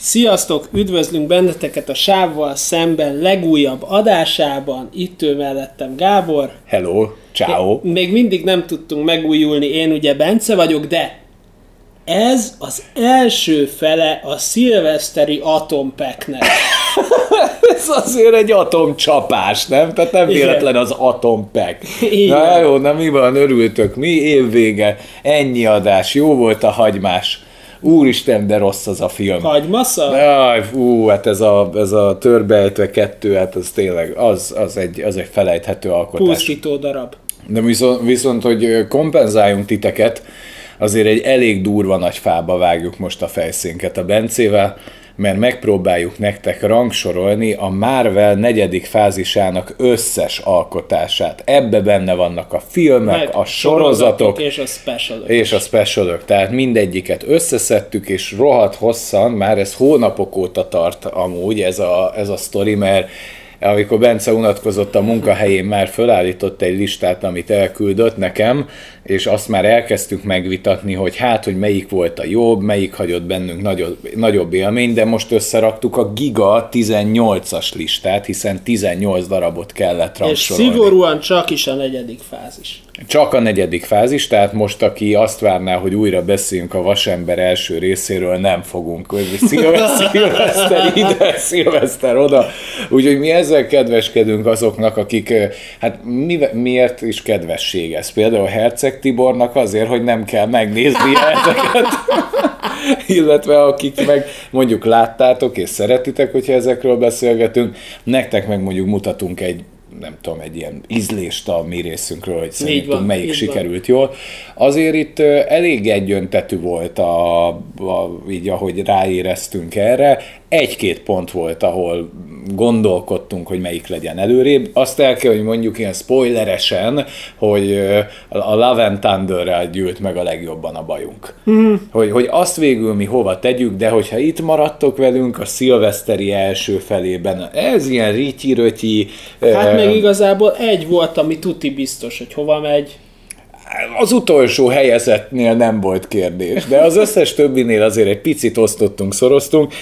Sziasztok, üdvözlünk benneteket a Sávval szemben legújabb adásában. Itt ő mellettem Gábor. Hello, ciao. Még mindig nem tudtunk megújulni, én ugye Bence vagyok, de ez az első fele a szilveszteri atompeknek. Ez azért egy atomcsapás, nem? Tehát nem Igen. véletlen az atompek. Na jó, na mi van, örültök, mi évvége, ennyi adás, jó volt a hagymás. Úristen, de rossz az a film. Hagymasza? Jaj, fú, hát ez a, ez a törbejtve kettő, hát az tényleg, az, az, egy, az egy felejthető alkotás. Pusztító darab. De viszont, viszont, hogy kompenzáljunk titeket, azért egy elég durva nagy fába vágjuk most a fejszénket a Bencével, mert megpróbáljuk nektek rangsorolni a Marvel negyedik fázisának összes alkotását. Ebbe benne vannak a filmek, Meg a sorozatok, és a special és a tehát mindegyiket összeszedtük, és rohadt hosszan, már ez hónapok óta tart amúgy ez a, ez a sztori, mert amikor Bence unatkozott a munkahelyén, már fölállított egy listát, amit elküldött nekem, és azt már elkezdtük megvitatni, hogy hát, hogy melyik volt a jobb, melyik hagyott bennünk nagyobb, nagyobb élmény, de most összeraktuk a Giga 18-as listát, hiszen 18 darabot kellett És rangsorolni. szigorúan csak is a negyedik fázis. Csak a negyedik fázis, tehát most aki azt várná, hogy újra beszéljünk a Vasember első részéről, nem fogunk. Szilveszter, ide, szilveszter oda. Úgyhogy mi ezzel kedveskedünk azoknak, akik, hát mi, miért is kedvesség ez? Például Herceg Tibornak azért, hogy nem kell megnézni ezeket. illetve akik meg mondjuk láttátok és szeretitek, hogyha ezekről beszélgetünk, nektek meg mondjuk mutatunk egy nem tudom, egy ilyen ízlést a mi részünkről, hogy szerintünk van, melyik sikerült jól. Azért itt elég egyöntetű volt, a, a, így ahogy ráéreztünk erre. Egy-két pont volt, ahol gondolkodtunk, hogy melyik legyen előrébb. Azt el kell, hogy mondjuk ilyen spoileresen, hogy a Love and Thunderrel gyűlt meg a legjobban a bajunk. Mm. Hogy, hogy azt végül mi hova tegyük, de hogyha itt maradtok velünk a szilveszteri első felében, ez ilyen rityi Hát meg igazából egy volt, ami tuti biztos, hogy hova megy. Az utolsó helyezettnél nem volt kérdés, de az összes többinél azért egy picit osztottunk, szoroztunk,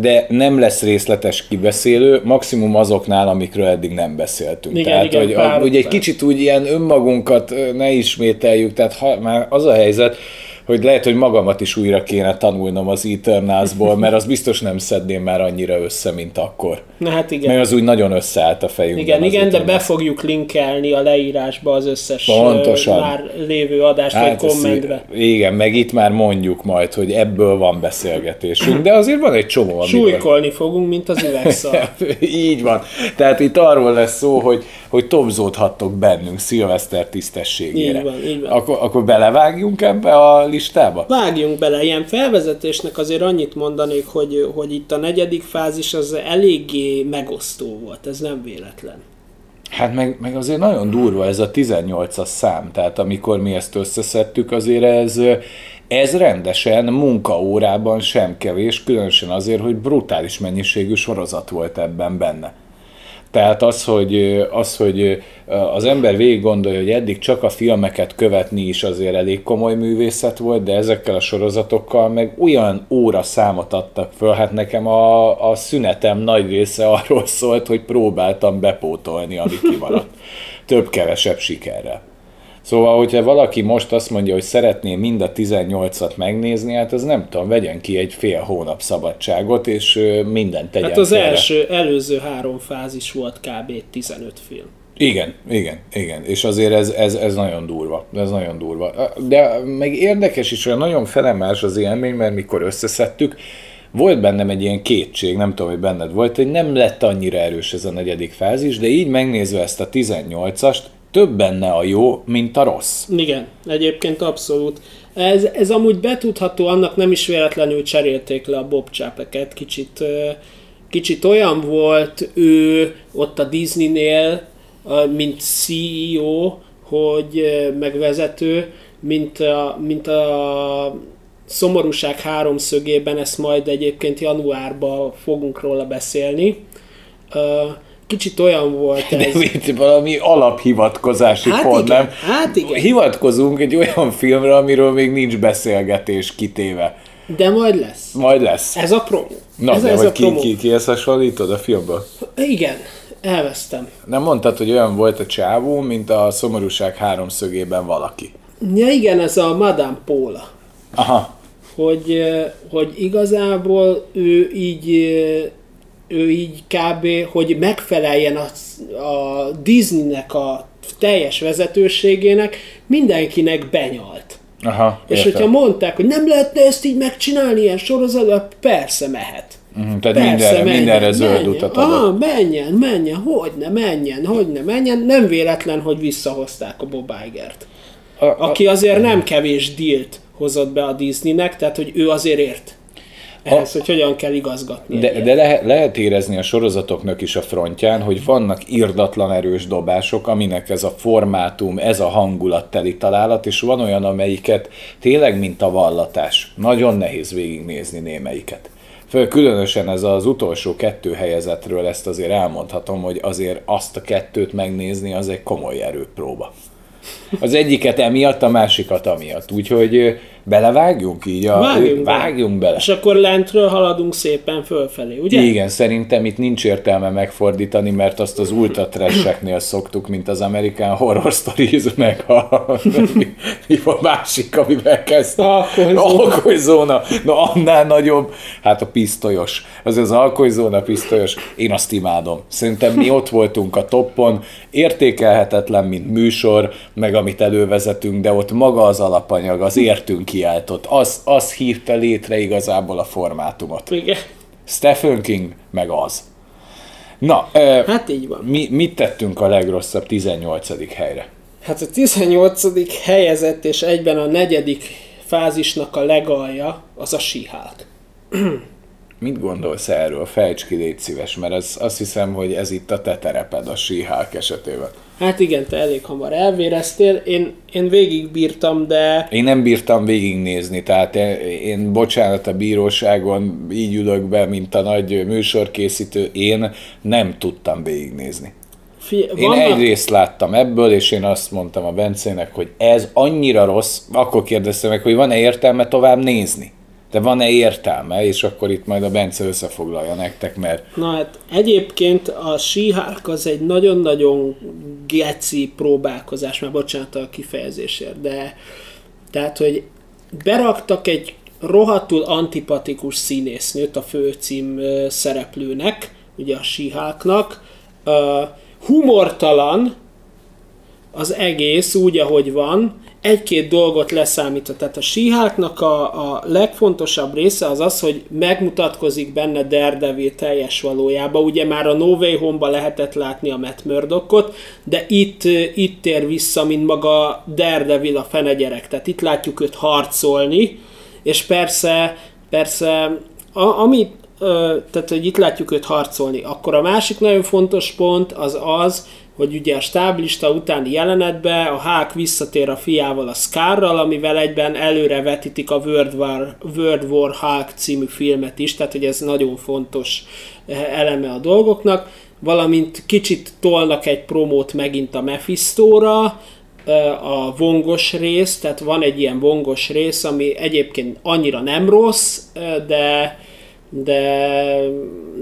de nem lesz részletes kibeszélő, maximum azoknál, amikről eddig nem beszéltünk. Igen, tehát, igen, hogy, pár hogy egy kicsit úgy ilyen önmagunkat ne ismételjük, tehát ha, már az a helyzet, hogy lehet, hogy magamat is újra kéne tanulnom az Eternalsból, mert az biztos nem szedném már annyira össze, mint akkor. Na hát igen. Mert az úgy nagyon összeállt a fejünkben. Igen, igen, de be fogjuk linkelni a leírásba az összes Pontosan. már lévő adást, hát, vagy kommentbe. Igen, meg itt már mondjuk majd, hogy ebből van beszélgetésünk, de azért van egy csomó, amiről... Súlykolni fogunk, mint az üvegszal. Így van. Tehát itt arról lesz szó, hogy, hogy tobzódhattok bennünk szilveszter tisztességére. Így van, így van. Akkor, akkor belevágjunk ebbe a listába? Vágjunk bele, ilyen felvezetésnek azért annyit mondanék, hogy, hogy itt a negyedik fázis az eléggé megosztó volt, ez nem véletlen. Hát meg, meg azért nagyon durva ez a 18-as szám, tehát amikor mi ezt összeszedtük, azért ez, ez rendesen munkaórában sem kevés, különösen azért, hogy brutális mennyiségű sorozat volt ebben benne. Tehát az, hogy, az, hogy az ember végig gondolja, hogy eddig csak a filmeket követni is azért elég komoly művészet volt, de ezekkel a sorozatokkal meg olyan óra számot adtak föl, hát nekem a, a szünetem nagy része arról szólt, hogy próbáltam bepótolni, ami kimaradt. Több-kevesebb sikerrel. Szóval, hogyha valaki most azt mondja, hogy szeretné mind a 18-at megnézni, hát az nem tudom, vegyen ki egy fél hónap szabadságot, és mindent tegyen Hát az félre. első, előző három fázis volt kb. 15 film. Igen, igen, igen. És azért ez, ez, ez nagyon durva. Ez nagyon durva. De meg érdekes is, hogy nagyon felemás az élmény, mert mikor összeszedtük, volt bennem egy ilyen kétség, nem tudom, hogy benned volt, hogy nem lett annyira erős ez a negyedik fázis, de így megnézve ezt a 18-ast, több benne a jó, mint a rossz. Igen, egyébként abszolút. Ez, ez amúgy betudható, annak nem is véletlenül cserélték le a Bob Chapeket, kicsit, kicsit olyan volt ő ott a Disneynél, mint CEO, hogy megvezető, mint a, mint a szomorúság háromszögében, ezt majd egyébként januárban fogunk róla beszélni. Kicsit olyan volt De ez. mint valami alaphivatkozási Hát pont, igen, nem? hát igen. Hivatkozunk egy olyan filmre, amiről még nincs beszélgetés kitéve. De majd lesz. Majd lesz. Ez a promo. Na, ez, de ez hogy a ki, promo. ki, kihez hasonlítod a filmből? Igen, elvesztem. Nem mondtad, hogy olyan volt a csávó, mint a szomorúság háromszögében valaki. Ja igen, ez a Madame Paula. Aha. Hogy, hogy igazából ő így ő így kb. hogy megfeleljen a, a Disneynek a teljes vezetőségének, mindenkinek benyalt. Aha, És értem. hogyha mondták, hogy nem lehetne ezt így megcsinálni ilyen sorozatban, persze mehet. Mhm, Tehát mindenre, mindenre zöld utat adott. Ah, menjen, menjen, hogyne, menjen, hogyne, menjen. Nem véletlen, hogy visszahozták a Bob Iger-t. A, a, Aki azért nem kevés dílt hozott be a Disneynek, tehát hogy ő azért ért ehhez, hogy hogyan kell igazgatni. de egyet. de lehet, lehet érezni a sorozatoknak is a frontján, hogy vannak irdatlan erős dobások, aminek ez a formátum, ez a hangulatteli találat, és van olyan, amelyiket tényleg, mint a vallatás. Nagyon nehéz végignézni némelyiket. Föl, különösen ez az utolsó kettő helyezetről ezt azért elmondhatom, hogy azért azt a kettőt megnézni az egy komoly erőpróba. Az egyiket emiatt, a másikat amiatt. Úgyhogy belevágjunk így? A, Vágjunk bele. vágjunk bele. És akkor lentről haladunk szépen fölfelé, ugye? Igen, szerintem itt nincs értelme megfordítani, mert azt az ultra trasheknél szoktuk, mint az American Horror Stories, meg a, mi, a másik, amivel kezdtem? Alkoholzóna. Alkoholzóna. Na, annál nagyobb. Hát a pisztolyos. Az az alkoholzóna pisztolyos. Én azt imádom. Szerintem mi ott voltunk a toppon. Értékelhetetlen, mint műsor, meg amit elővezetünk, de ott maga az alapanyag, az értünk kiáltott. Az, az hívta létre igazából a formátumot. Igen. Stephen King, meg az. Na, ö, Hát így van. mi, mit tettünk a legrosszabb 18. helyre? Hát a 18. helyezett és egyben a negyedik fázisnak a legalja az a síhálk. Mit gondolsz erről? Fejts ki, légy szíves, mert az, azt hiszem, hogy ez itt a te tereped a síhák esetében. Hát igen, te elég hamar elvéreztél, én, én végigbírtam, de Én nem bírtam végignézni, tehát én, én bocsánat a bíróságon, így ülök be, mint a nagy műsorkészítő, én nem tudtam végignézni. figyelj, Én egy részt láttam ebből, és én azt mondtam a Bencének, hogy ez annyira rossz, akkor kérdeztem meg, hogy van-e értelme tovább nézni. De van-e értelme, és akkor itt majd a Bence összefoglalja nektek, mert Na hát egyébként a síhárk az egy nagyon-nagyon geci próbálkozás, már bocsánat a kifejezésért, de tehát, hogy beraktak egy rohadtul antipatikus színésznőt a főcím szereplőnek, ugye a síháknak, humortalan az egész úgy, ahogy van, egy-két dolgot leszámítva. Tehát a síháknak a, a legfontosabb része az az, hogy megmutatkozik benne Daredevil teljes valójában. Ugye már a No Way Home-ba lehetett látni a Matt Murdockot, de itt, itt tér vissza, mint maga Daredevil a fenegyerek. Tehát itt látjuk őt harcolni, és persze, persze, a, amit, ö, tehát hogy itt látjuk őt harcolni. Akkor a másik nagyon fontos pont az az, hogy ugye a stáblista utáni jelenetben a Hulk visszatér a fiával, a Scarral, amivel egyben előre vetítik a World War, World War Hulk című filmet is, tehát hogy ez nagyon fontos eh, eleme a dolgoknak, valamint kicsit tolnak egy promót megint a Mephistóra, eh, a vongos rész, tehát van egy ilyen vongos rész, ami egyébként annyira nem rossz, eh, de, de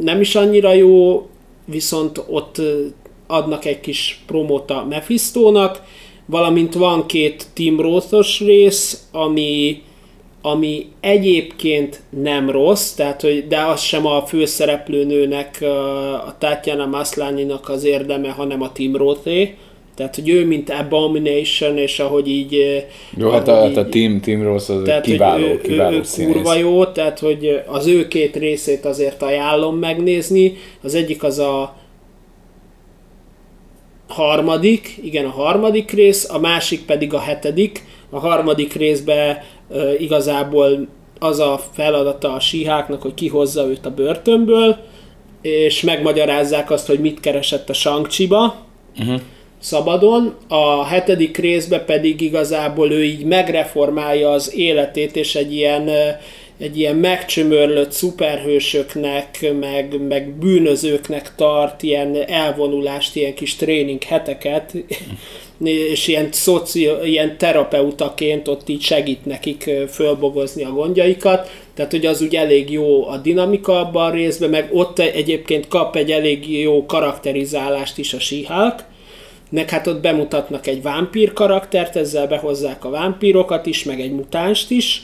nem is annyira jó, viszont ott adnak egy kis promót a Mephistónak, valamint van két Tim Rothos rész, ami, ami egyébként nem rossz, tehát, hogy, de az sem a főszereplőnőnek, a Tatjana Maslányinak az érdeme, hanem a Tim Rothé. Tehát, hogy ő, mint Abomination, és ahogy így... jó, hát a, hát a Tim, Tim Ross az tehát, kiváló, ő, kiváló ő, ő színész. kurva jó, tehát, hogy az ő két részét azért ajánlom megnézni. Az egyik az a harmadik, igen, a harmadik rész, a másik pedig a hetedik. A harmadik részben e, igazából az a feladata a síháknak, hogy kihozza őt a börtönből, és megmagyarázzák azt, hogy mit keresett a Sankcsiba uh-huh. szabadon. A hetedik részben pedig igazából ő így megreformálja az életét, és egy ilyen egy ilyen megcsömörlött szuperhősöknek, meg, meg bűnözőknek tart ilyen elvonulást, ilyen kis tréning heteket, és ilyen, szoci, ilyen terapeutaként ott így segít nekik fölbogozni a gondjaikat. tehát hogy az úgy elég jó a dinamika abban a részben, meg ott egyébként kap egy elég jó karakterizálást is a She-Hulk, meg hát ott bemutatnak egy vámpír karaktert, ezzel behozzák a vámpírokat is, meg egy mutánst is.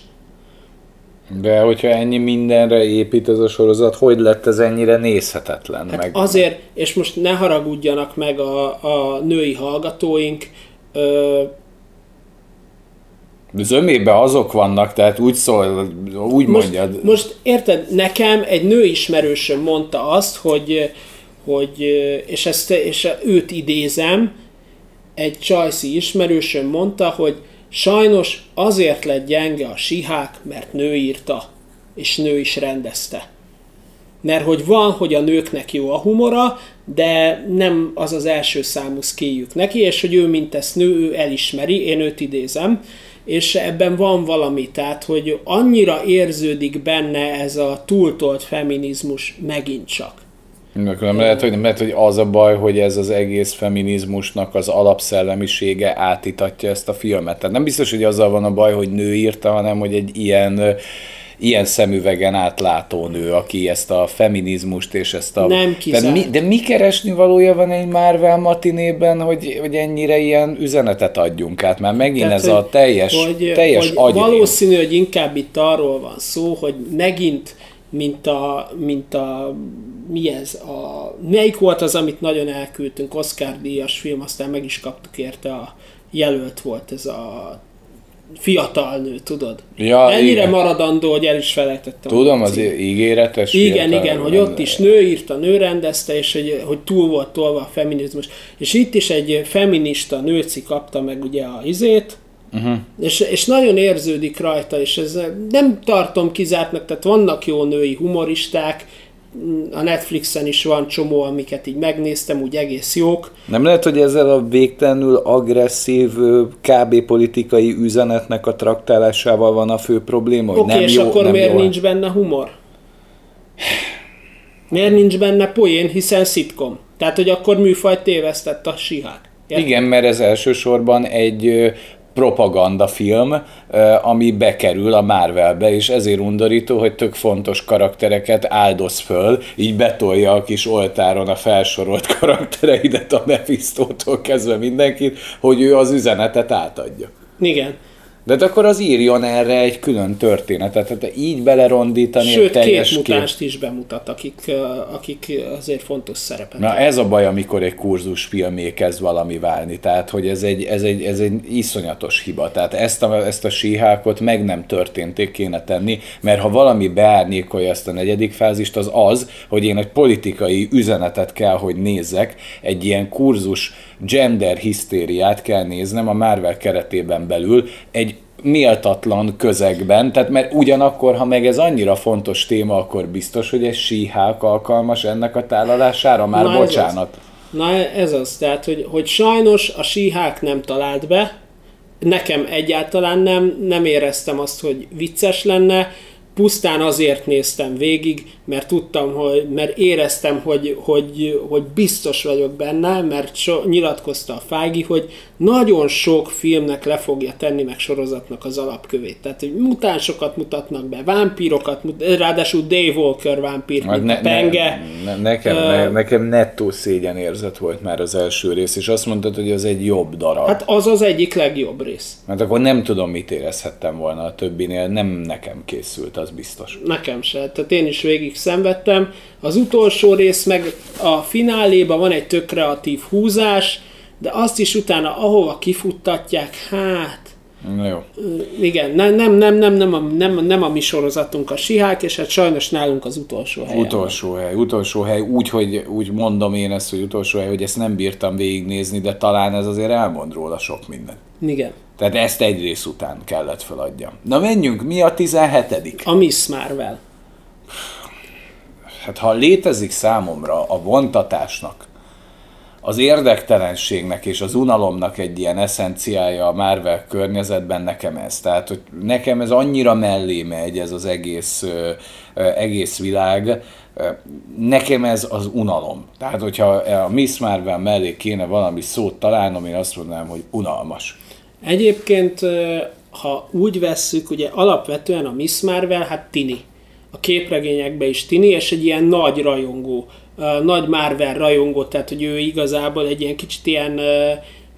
De hogyha ennyi mindenre épít ez a sorozat, hogy lett ez ennyire nézhetetlen? Hát meg... azért, és most ne haragudjanak meg a, a női hallgatóink, ö, Zömében azok vannak, tehát úgy szól, úgy most, mondjad. Most érted, nekem egy nőismerősöm mondta azt, hogy, hogy és, ezt, és őt idézem, egy csajszi ismerősöm mondta, hogy sajnos azért lett gyenge a sihák, mert nő írta, és nő is rendezte. Mert hogy van, hogy a nőknek jó a humora, de nem az az első számú szkijük neki, és hogy ő, mint ezt nő, ő elismeri, én őt idézem, és ebben van valami, tehát hogy annyira érződik benne ez a túltolt feminizmus megint csak. Nem lehet, hogy, lehet, hogy az a baj, hogy ez az egész feminizmusnak az alapszellemisége átítatja ezt a filmet. Tehát nem biztos, hogy azzal van a baj, hogy nő írta, hanem hogy egy ilyen ilyen szemüvegen átlátó nő, aki ezt a feminizmust és ezt a... Nem de mi, de mi keresni valója van egy Marvel matinében, hogy, hogy ennyire ilyen üzenetet adjunk át? Már megint Tehát, ez hogy, a teljes, hogy, teljes hogy Valószínű, hogy inkább itt arról van szó, hogy megint mint a, mint a mi ez, a, melyik volt az, amit nagyon elküldtünk, Oscar díjas film, aztán meg is kaptuk érte, a jelölt volt ez a fiatal nő, tudod? Ja, Ennyire igen. maradandó, hogy el is felejtettem. Tudom, az ígéretes Igen, igen, hogy ott is nő írta, nő rendezte, és hogy, hogy túl volt tolva a feminizmus. És itt is egy feminista nőci kapta meg ugye a izét, Uh-huh. És, és nagyon érződik rajta, és ez nem tartom kizártnak, tehát vannak jó női humoristák, a Netflixen is van csomó, amiket így megnéztem, úgy egész jók. Nem lehet, hogy ezzel a végtelenül agresszív KB politikai üzenetnek a traktálásával van a fő probléma? Oké, okay, és jó, akkor miért jó. nincs benne humor? Miért nincs benne poén, hiszen szitkom? Tehát, hogy akkor műfajt tévesztett a sihák. Igen, mert ez elsősorban egy propaganda film, ami bekerül a Marvelbe, és ezért undorító, hogy tök fontos karaktereket áldoz föl, így betolja a kis oltáron a felsorolt karaktereidet a Mephistótól kezdve mindenkit, hogy ő az üzenetet átadja. Igen. De akkor az írjon erre egy külön történetet, tehát így belerondítani Sőt, egy teljes két mutást kép... is bemutat, akik, akik azért fontos szerepet. Na ez a baj, amikor egy kurzus filmé kezd valami válni, tehát hogy ez egy, ez egy, ez egy iszonyatos hiba. Tehát ezt a, ezt a síhákot meg nem történték kéne tenni, mert ha valami beárnyékolja ezt a negyedik fázist, az az, hogy én egy politikai üzenetet kell, hogy nézzek, egy ilyen kurzus gender hisztériát kell néznem a Marvel keretében belül, egy méltatlan közegben, tehát mert ugyanakkor, ha meg ez annyira fontos téma, akkor biztos, hogy egy síhák alkalmas ennek a tálalására? Már Na bocsánat. Ez Na ez az, tehát hogy, hogy sajnos a síhák nem talált be, nekem egyáltalán nem, nem éreztem azt, hogy vicces lenne, pusztán azért néztem végig, mert tudtam, hogy, mert éreztem, hogy, hogy, hogy biztos vagyok benne, mert so, nyilatkozta a Fági, hogy nagyon sok filmnek le fogja tenni, meg sorozatnak az alapkövét. Tehát, hogy mutánsokat mutatnak be, vámpírokat, ráadásul Dave Walker vámpír, hát ne, Penge. Ne, ne, nekem, uh, ne, nekem nettó szégyen érzet volt már az első rész, és azt mondtad, hogy az egy jobb darab. Hát az az egyik legjobb rész. Hát akkor nem tudom, mit érezhettem volna a többinél, nem nekem készült, az biztos. Nekem se, tehát én is végig szenvedtem. Az utolsó rész meg a fináléban van egy tök kreatív húzás, de azt is utána ahova kifuttatják, hát... Na jó. Igen, nem, nem, nem, nem, nem, a, nem, nem a mi sorozatunk a sihák, és hát sajnos nálunk az utolsó hely. Utolsó hely, utolsó hely, úgy, hogy úgy mondom én ezt, hogy utolsó hely, hogy ezt nem bírtam végignézni, de talán ez azért elmond róla sok mindent. Igen. Tehát ezt egy rész után kellett feladjam. Na menjünk, mi a 17 A Miss Marvel. Hát ha létezik számomra a vontatásnak az érdektelenségnek és az unalomnak egy ilyen eszenciája a Marvel környezetben nekem ez. Tehát, hogy nekem ez annyira mellé megy, ez az egész, egész világ, nekem ez az unalom. Tehát, hogyha a Miss Marvel mellé kéne valami szót találnom, én azt mondanám, hogy unalmas. Egyébként ha úgy vesszük, ugye alapvetően a Miss Marvel, hát Tini. A képregényekben is Tini, és egy ilyen nagy rajongó, nagy Marvel rajongó, tehát hogy ő igazából egy ilyen kicsit ilyen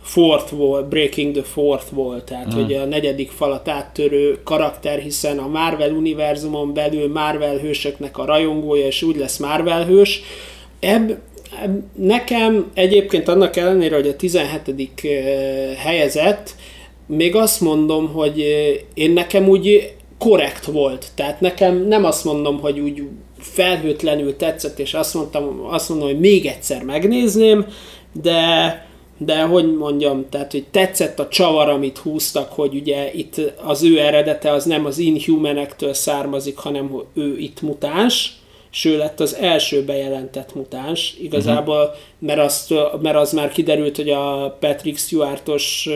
fourth volt, Breaking the Fourth volt, tehát hmm. hogy a negyedik falat áttörő karakter, hiszen a Marvel univerzumon belül Marvel hősöknek a rajongója, és úgy lesz Marvel hős. Ebb, ebb, nekem egyébként annak ellenére, hogy a 17. helyezett, még azt mondom, hogy én nekem úgy korrekt volt. Tehát nekem nem azt mondom, hogy úgy felhőtlenül tetszett, és azt mondtam, azt mondom, hogy még egyszer megnézném, de de hogy mondjam, tehát hogy tetszett a csavar, amit húztak, hogy ugye itt az ő eredete az nem az Inhumanektől származik, hanem ő itt mutáns, és lett az első bejelentett mutáns, igazából, uh-huh. mert, azt, mert az már kiderült, hogy a Patrick Stewartos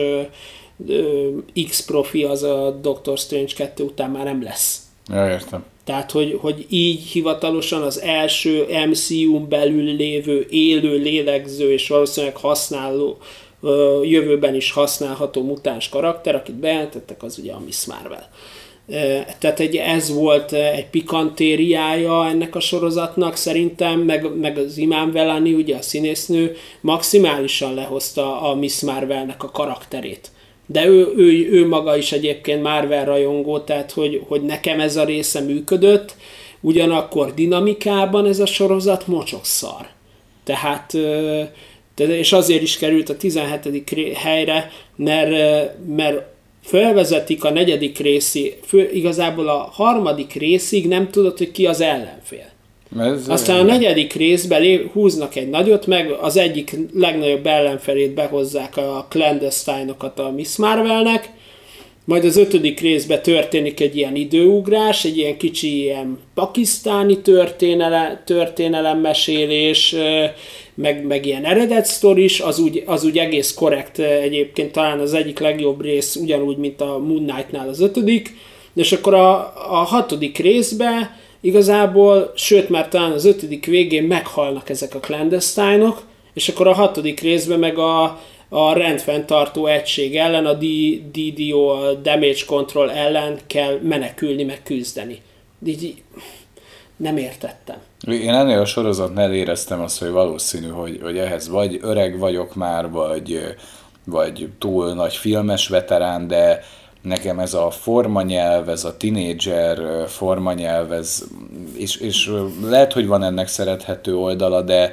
X profi az a Doctor Strange 2 után már nem lesz. Ja, értem. Tehát, hogy, hogy így hivatalosan az első MCU-n belül lévő élő, lélegző és valószínűleg használó, jövőben is használható mutáns karakter, akit bejelentettek, az ugye a Miss Marvel. Tehát egy, ez volt egy pikantériája ennek a sorozatnak, szerintem, meg, meg az Imán Velani, ugye a színésznő, maximálisan lehozta a Miss Marvelnek a karakterét de ő, ő, ő maga is egyébként Marvel rajongó, tehát hogy, hogy nekem ez a része működött, ugyanakkor dinamikában ez a sorozat mocsok szar. Tehát, és azért is került a 17. helyre, mert, mert felvezetik a negyedik részi, igazából a harmadik részig nem tudod, hogy ki az ellenfél. Ez Aztán a negyedik részben húznak egy nagyot, meg az egyik legnagyobb ellenfelét behozzák a clandestine-okat a Miss Marvelnek, majd az ötödik részben történik egy ilyen időugrás, egy ilyen kicsi ilyen pakisztáni történele, történelemmesélés, meg, meg ilyen eredet sztoris, az úgy, az úgy egész korrekt egyébként, talán az egyik legjobb rész, ugyanúgy, mint a Moon Knight-nál az ötödik, és akkor a, a hatodik részben igazából, sőt már talán az ötödik végén meghalnak ezek a clandestine-ok, és akkor a hatodik részben meg a, a rendfenntartó egység ellen, a DDO, a Damage Control ellen kell menekülni, meg küzdeni. Így nem értettem. Én ennél a sorozatnál éreztem azt, hogy valószínű, hogy, hogy ehhez vagy öreg vagyok már, vagy, vagy túl nagy filmes veterán, de nekem ez a formanyelv, ez a tinédzser formanyelv, ez, és, és lehet, hogy van ennek szerethető oldala, de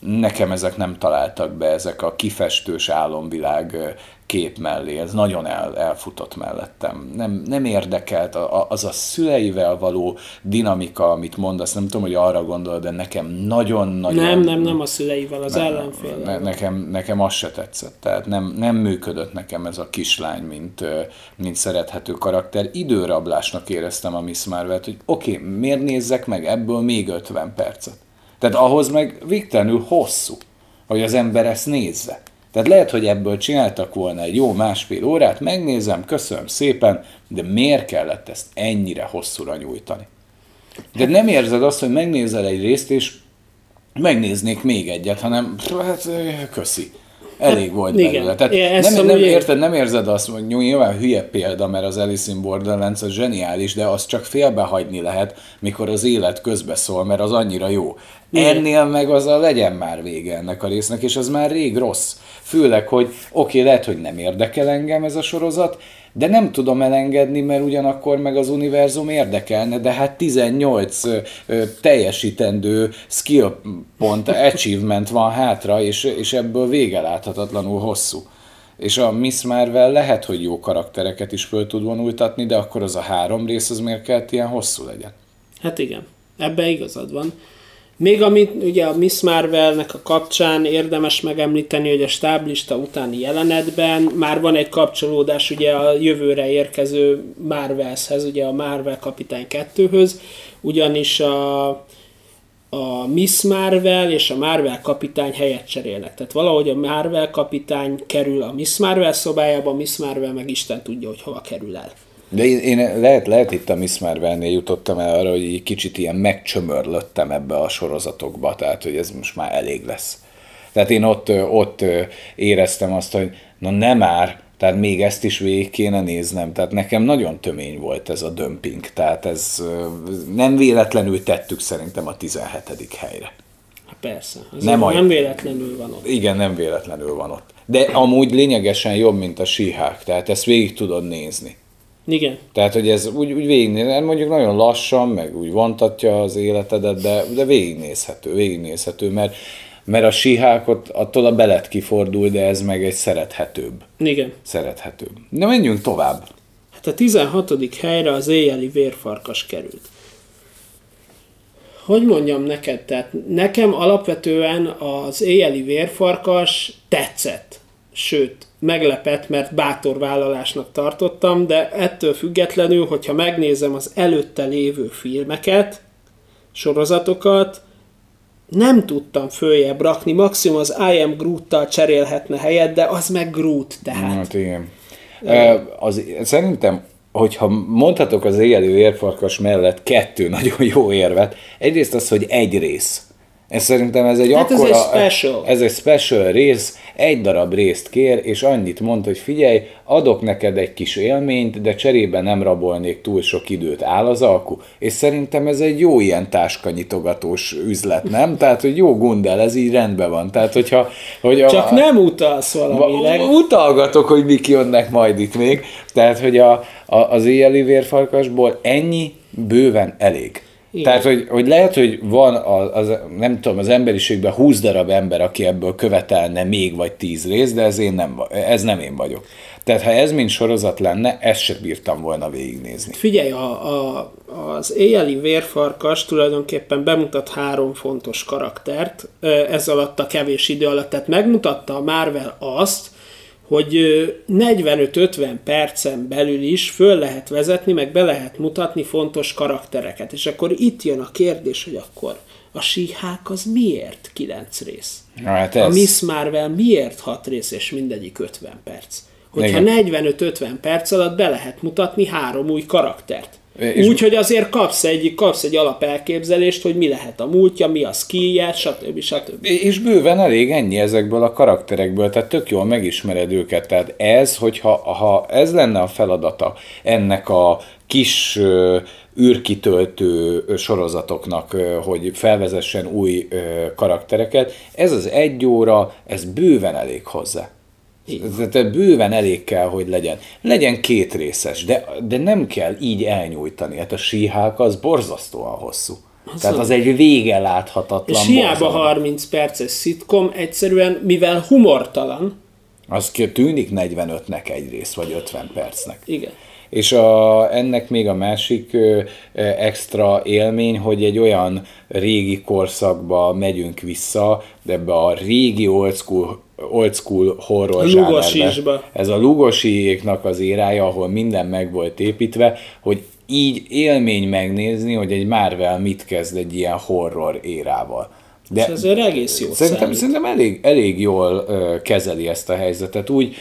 nekem ezek nem találtak be, ezek a kifestős álomvilág kép mellé, ez nagyon el, elfutott mellettem. Nem, nem érdekelt az a szüleivel való dinamika, amit mondasz, nem tudom, hogy arra gondol, de nekem nagyon-nagyon... Nem, nem, nem a szüleivel, az ellenfél. Ne, nekem, nekem az se tetszett, tehát nem, nem működött nekem ez a kislány, mint, mint szerethető karakter. Időrablásnak éreztem a Miss Marvel-t, hogy oké, okay, miért nézzek meg ebből még 50 percet? Tehát ahhoz meg végtelenül hosszú, hogy az ember ezt nézze. Tehát lehet, hogy ebből csináltak volna egy jó másfél órát, megnézem, köszönöm szépen, de miért kellett ezt ennyire hosszúra nyújtani? De nem érzed azt, hogy megnézel egy részt, és megnéznék még egyet, hanem hát köszi. Elég hát, volt igen. belőle. Tehát igen, nem, nem, érted, nem érzed azt, hogy nyilván hülye példa, mert az Alice in Borderlands az zseniális, de azt csak félbehagyni lehet, mikor az élet közbeszól, mert az annyira jó. Igen. Ennél meg az a legyen már vége ennek a résznek, és az már rég rossz. Főleg, hogy oké, okay, lehet, hogy nem érdekel engem ez a sorozat, de nem tudom elengedni, mert ugyanakkor meg az univerzum érdekelne, de hát 18 ö, teljesítendő skill pont, achievement van hátra, és, és ebből vége láthatatlanul hosszú. És a Miss Marvel lehet, hogy jó karaktereket is föl tud vonultatni, de akkor az a három rész az miért kellett ilyen hosszú legyen? Hát igen, ebbe igazad van. Még amit ugye a Miss Marvelnek a kapcsán érdemes megemlíteni, hogy a stáblista utáni jelenetben már van egy kapcsolódás ugye a jövőre érkező Marvelshez, ugye a Marvel Kapitány 2-höz, ugyanis a, a Miss Marvel és a Marvel kapitány helyet cserélnek. Tehát valahogy a Marvel kapitány kerül a Miss Marvel szobájába, a Miss Marvel meg Isten tudja, hogy hova kerül el. De én, lehet, lehet itt a Miss Marvel-nél jutottam el arra, hogy egy kicsit ilyen megcsömörlöttem ebbe a sorozatokba, tehát hogy ez most már elég lesz. Tehát én ott, ott éreztem azt, hogy na nem már, Tehát még ezt is végig kéne néznem. Tehát nekem nagyon tömény volt ez a dömping. Tehát ez nem véletlenül tettük szerintem a 17. helyre. Hát persze. Ez nem, nem véletlenül van ott. Igen, nem véletlenül van ott. De amúgy lényegesen jobb, mint a síhák. Tehát ezt végig tudod nézni. Igen. Tehát, hogy ez úgy, úgy végignéz, mondjuk nagyon lassan, meg úgy vontatja az életedet, de, de végignézhető, végignézhető, mert, mert a sihákot attól a belet kifordul, de ez meg egy szerethetőbb. Igen. Szerethetőbb. Na menjünk tovább. Hát a 16. helyre az éjjeli vérfarkas került. Hogy mondjam neked, tehát nekem alapvetően az éjjeli vérfarkas tetszett. Sőt, meglepett, mert bátor vállalásnak tartottam, de ettől függetlenül, hogyha megnézem az előtte lévő filmeket, sorozatokat, nem tudtam följebb rakni, maximum az I am Groot-tal cserélhetne helyet, de az meg Groot, tehát. Hát igen. E, az, szerintem, hogyha mondhatok az éjjelő érfarkas mellett kettő nagyon jó érvet, egyrészt az, hogy egy rész. Ez szerintem ez egy hát akkora, ez egy special. Ez egy special rész, egy darab részt kér, és annyit mond, hogy figyelj, adok neked egy kis élményt, de cserébe nem rabolnék túl sok időt, áll az alku. És szerintem ez egy jó ilyen táskanyitogatós üzlet, nem? Tehát, hogy jó gundel, ez így rendben van. Tehát, hogyha... Hogy a, Csak nem utalsz valamire. Utalgatok, hogy mik jönnek majd itt még. Tehát, hogy a, a, az éjjeli vérfarkasból ennyi bőven elég. Igen. Tehát, hogy, hogy lehet, hogy van az, az, nem tudom, az emberiségben 20 darab ember, aki ebből követelne még vagy 10 rész, de ez, én nem, ez nem én vagyok. Tehát, ha ez mind sorozat lenne, ezt sem bírtam volna végignézni. Figyelj, a, a, az éjjeli vérfarkas tulajdonképpen bemutat három fontos karaktert ez alatt a kevés idő alatt. Tehát megmutatta a Marvel azt, hogy 45-50 percen belül is föl lehet vezetni, meg be lehet mutatni fontos karaktereket. És akkor itt jön a kérdés, hogy akkor a síhák az miért 9 rész? Hát ez... A Miss Marvel miért 6 rész, és mindegyik 50 perc? Hogyha 45-50 perc alatt be lehet mutatni három új karaktert. Úgy, hogy azért kapsz egy, kapsz egy alapelképzelést, hogy mi lehet a múltja, mi a skillje, stb. stb. És bőven elég ennyi ezekből a karakterekből, tehát tök jól megismered őket. Tehát ez, hogyha ha ez lenne a feladata ennek a kis űrkitöltő sorozatoknak, hogy felvezessen új karaktereket, ez az egy óra, ez bőven elég hozzá. Tehát bőven elég kell, hogy legyen. Legyen két részes, de, de nem kell így elnyújtani. Hát a síhák az borzasztóan hosszú. Az Tehát az egy vége láthatatlan. És hiába 30 perces szitkom, egyszerűen, mivel humortalan. Az tűnik 45-nek egy rész, vagy 50 percnek. Igen. És a, ennek még a másik ö, extra élmény, hogy egy olyan régi korszakba megyünk vissza, de ebbe a régi old school old school horror zsánerbe. Ez a lugosiéknak az érája, ahol minden meg volt építve, hogy így élmény megnézni, hogy egy Marvel mit kezd egy ilyen horror érával. De És azért egész jó Szerintem, szerintem elég, elég jól kezeli ezt a helyzetet. Úgy,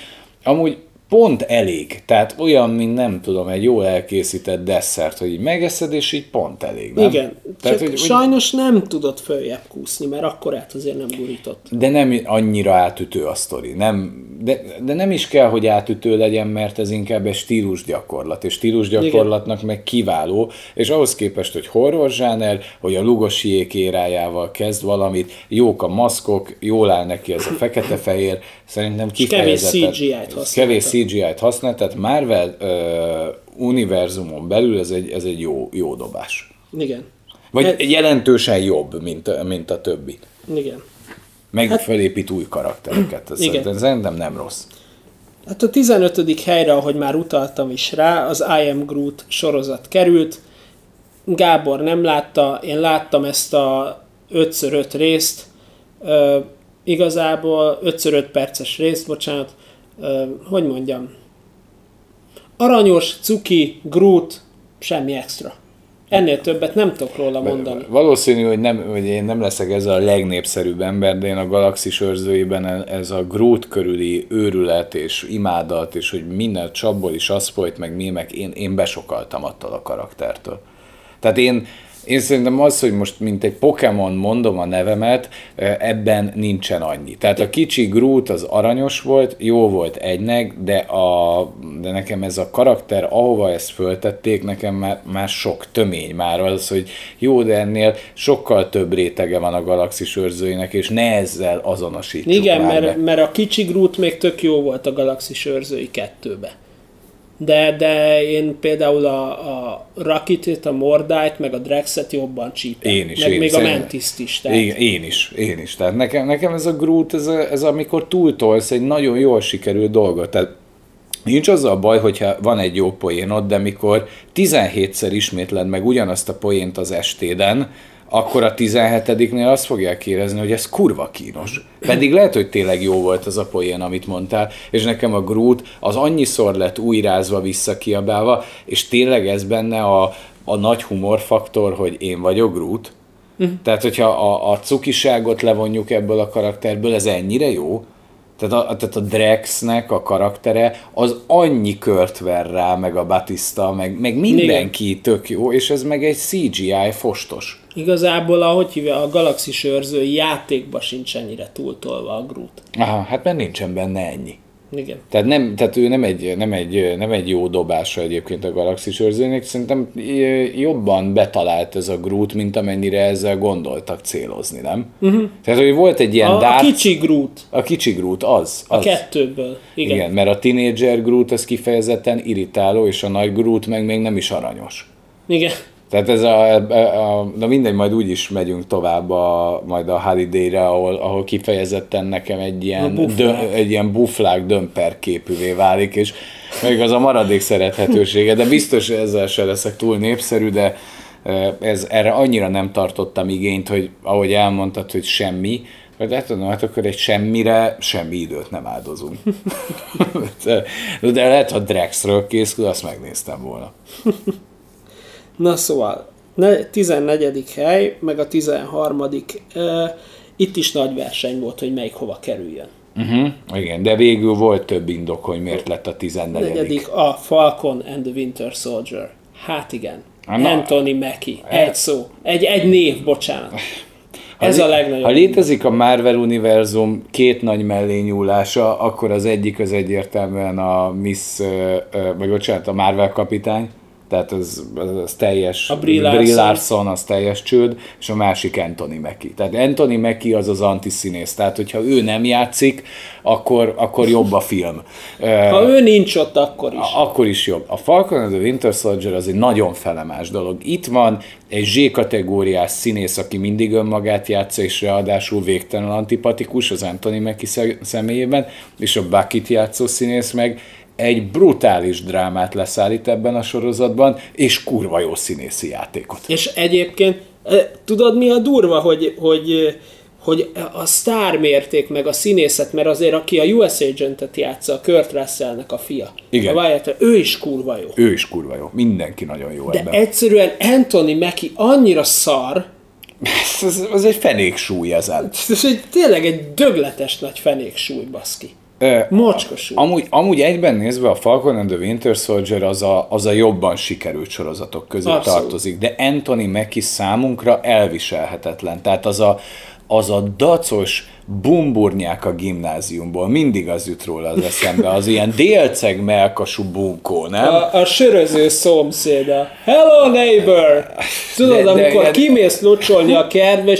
amúgy pont elég. Tehát olyan, mint nem tudom, egy jól elkészített desszert, hogy így megeszed, és így pont elég. Nem? Igen. Tehát, Csak hogy, sajnos nem tudott följebb kúszni, mert akkor át azért nem gurított. De nem annyira átütő a sztori. Nem, de, de nem is kell, hogy átütő legyen, mert ez inkább egy stílusgyakorlat, és stílusgyakorlatnak Igen. meg kiváló, és ahhoz képest, hogy horror zsáner, hogy a lugosiék érájával kezd valamit, jók a maszkok, jól áll neki ez a fekete-fehér, szerintem kifejezetten... kevés CGI-t használ. Kevés CGI-t használ, tehát Marvel uh, univerzumon belül ez egy, ez egy jó, jó dobás. Igen. Vagy ez... jelentősen jobb, mint, mint a többi. Igen. Meg hát... felépít új karaktereket. Ez Igen. Szerintem nem rossz. Hát a 15. helyre, ahogy már utaltam is rá, az I Am Groot sorozat került. Gábor nem látta, én láttam ezt a 5x5 részt. Ö, igazából 5x5 perces részt, bocsánat. Ö, hogy mondjam? Aranyos, cuki, Groot, semmi extra. Ennél többet nem tudok róla mondani. Valószínű, hogy, nem, hogy én nem leszek ez a legnépszerűbb ember, de én a galaxis őrzőiben ez a Groot körüli őrület és imádat, és hogy minden csapból is az folyt, meg mémek, én, én besokaltam attól a karaktertől. Tehát én Én szerintem az, hogy most mint egy Pokémon mondom a nevemet, ebben nincsen annyi. Tehát a kicsi Groot az aranyos volt, jó volt egynek, de, a, de nekem ez a karakter, ahova ezt föltették, nekem már, már sok tömény már az, hogy jó, de ennél sokkal több rétege van a galaxis őrzőinek, és ne ezzel azonosítsuk Igen, mert, mert a kicsi Groot még tök jó volt a galaxis őrzői kettőbe de, de én például a, a Rakitit, a Mordájt, meg a Drexet jobban csípem. Én is. Meg én még is. a Mentiszt is. Tehát. Igen, én is, én is. Tehát nekem, nekem ez a Groot, ez, a, ez amikor túltolsz egy nagyon jól sikerült dolgot. Tehát Nincs az a baj, hogyha van egy jó poénod, de mikor 17-szer ismétled meg ugyanazt a poént az estéden, akkor a 17-nél azt fogják érezni, hogy ez kurva kínos. Pedig lehet, hogy tényleg jó volt az a poén, amit mondtál, és nekem a Groot az annyiszor lett újrázva, visszakiabálva, és tényleg ez benne a, a nagy humorfaktor, hogy én vagyok Groot. Uh-huh. Tehát, hogyha a, a cukiságot levonjuk ebből a karakterből, ez ennyire jó, tehát a, tehát a Drexnek a karaktere az annyi kört ver rá, meg a Batista, meg, meg mindenki Igen. tök jó, és ez meg egy CGI fostos. Igazából, ahogy hívja, a Galaxis őrző játékba sincs ennyire túltolva a Groot. Aha, hát mert nincsen benne ennyi. Igen. Tehát, nem, tehát ő nem egy, nem, egy, nem egy jó dobása egyébként a Galaxis őrzőnek, szerintem jobban betalált ez a Groot, mint amennyire ezzel gondoltak célozni, nem? Uh-huh. Tehát, hogy volt egy ilyen A, Darth, a kicsi Groot. A kicsi Groot, az. az. A kettőből. Igen. Igen, mert a teenager Groot az kifejezetten irritáló, és a nagy Groot meg még nem is aranyos. Igen. Tehát ez a, a, a na mindegy, majd úgy is megyünk tovább a, majd a Holiday-re, ahol, ahol kifejezetten nekem egy ilyen, dö, egy ilyen buflák dömper képűvé válik, és még az a maradék szerethetősége, de biztos ezzel se leszek túl népszerű, de ez, erre annyira nem tartottam igényt, hogy ahogy elmondtad, hogy semmi, hogy hát tudom, hát akkor egy semmire semmi időt nem áldozunk. de, de lehet, ha Drexről készül, azt megnéztem volna. Na szóval, 14. hely, meg a 13. itt is nagy verseny volt, hogy melyik hova kerüljön. Uh-huh, igen, de végül volt több indok, hogy miért lett a 14. Negyedik a Falcon and the Winter Soldier. Hát igen. Na, Anthony Mackie. Egy szó. Egy, egy név, bocsánat. Ez ha, a legnagyobb. Ha létezik a Marvel univerzum két nagy mellényúlása, akkor az egyik az egyértelműen a Miss, vagy bocsánat, a Marvel kapitány, tehát az, az, az teljes, a Brie Larson. Brie Larson az teljes csőd, és a másik Anthony Mackie. Tehát Anthony Mackie az az antiszínész, tehát hogyha ő nem játszik, akkor, akkor jobb a film. Ha ő nincs ott, akkor is. Akkor is jobb. A Falcon and the Winter Soldier az egy nagyon felemás dolog. Itt van egy Z-kategóriás színész, aki mindig önmagát játsza, és ráadásul végtelen antipatikus az Anthony Mackie személyében, és a Bucket játszó színész meg egy brutális drámát leszállít ebben a sorozatban, és kurva jó színészi játékot. És egyébként, tudod mi a durva, hogy, hogy hogy a sztár mérték meg a színészet, mert azért aki a US Agent-et játsza, a Kurt Russellnek a fia, Igen. a Wyatt, ő is kurva jó. Ő is kurva jó. Mindenki nagyon jó De ebben. egyszerűen Anthony Mackie annyira szar, ez, ez, ez egy fenéksúly ezen. ez egy, tényleg egy dögletes nagy fenéksúly, baszki. Mocskos. Amúgy, amúgy egyben nézve a Falcon and the Winter Soldier az a, az a jobban sikerült sorozatok közé Abszolút. tartozik, de Anthony Mackie számunkra elviselhetetlen. Tehát az a, az a dacos bumburnyák a gimnáziumból, mindig az jut róla az eszembe, az ilyen délceg melkasú bunkó, nem? A, a söröző szomszéda. Hello neighbor! Tudod, De- de, de amikor ilyen- kimész locsolni a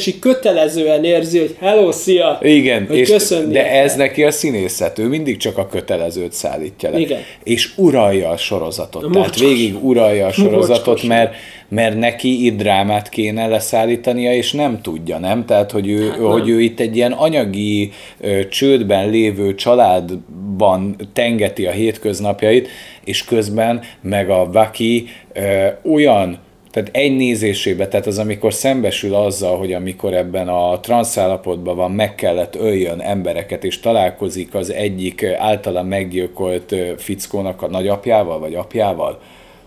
így kötelezően érzi, hogy hello, szia! Igen, hogy és, köszönni de ez neki a színészet, ő mindig csak a kötelezőt szállítja le. Igen. És uralja a sorozatot. Tehát Mocskos. végig uralja a sorozatot, Mocskos. mert, mert neki itt drámát kéne leszállítania, és nem tudja, nem? Tehát, hogy ő, Hát hát hogy ő itt egy ilyen anyagi ö, csődben lévő családban tengeti a hétköznapjait, és közben meg a Vaki ö, olyan tehát egy nézésébe, tehát az, amikor szembesül azzal, hogy amikor ebben a transzállapotban van, meg kellett öljön embereket, és találkozik az egyik általa meggyilkolt fickónak a nagyapjával, vagy apjával,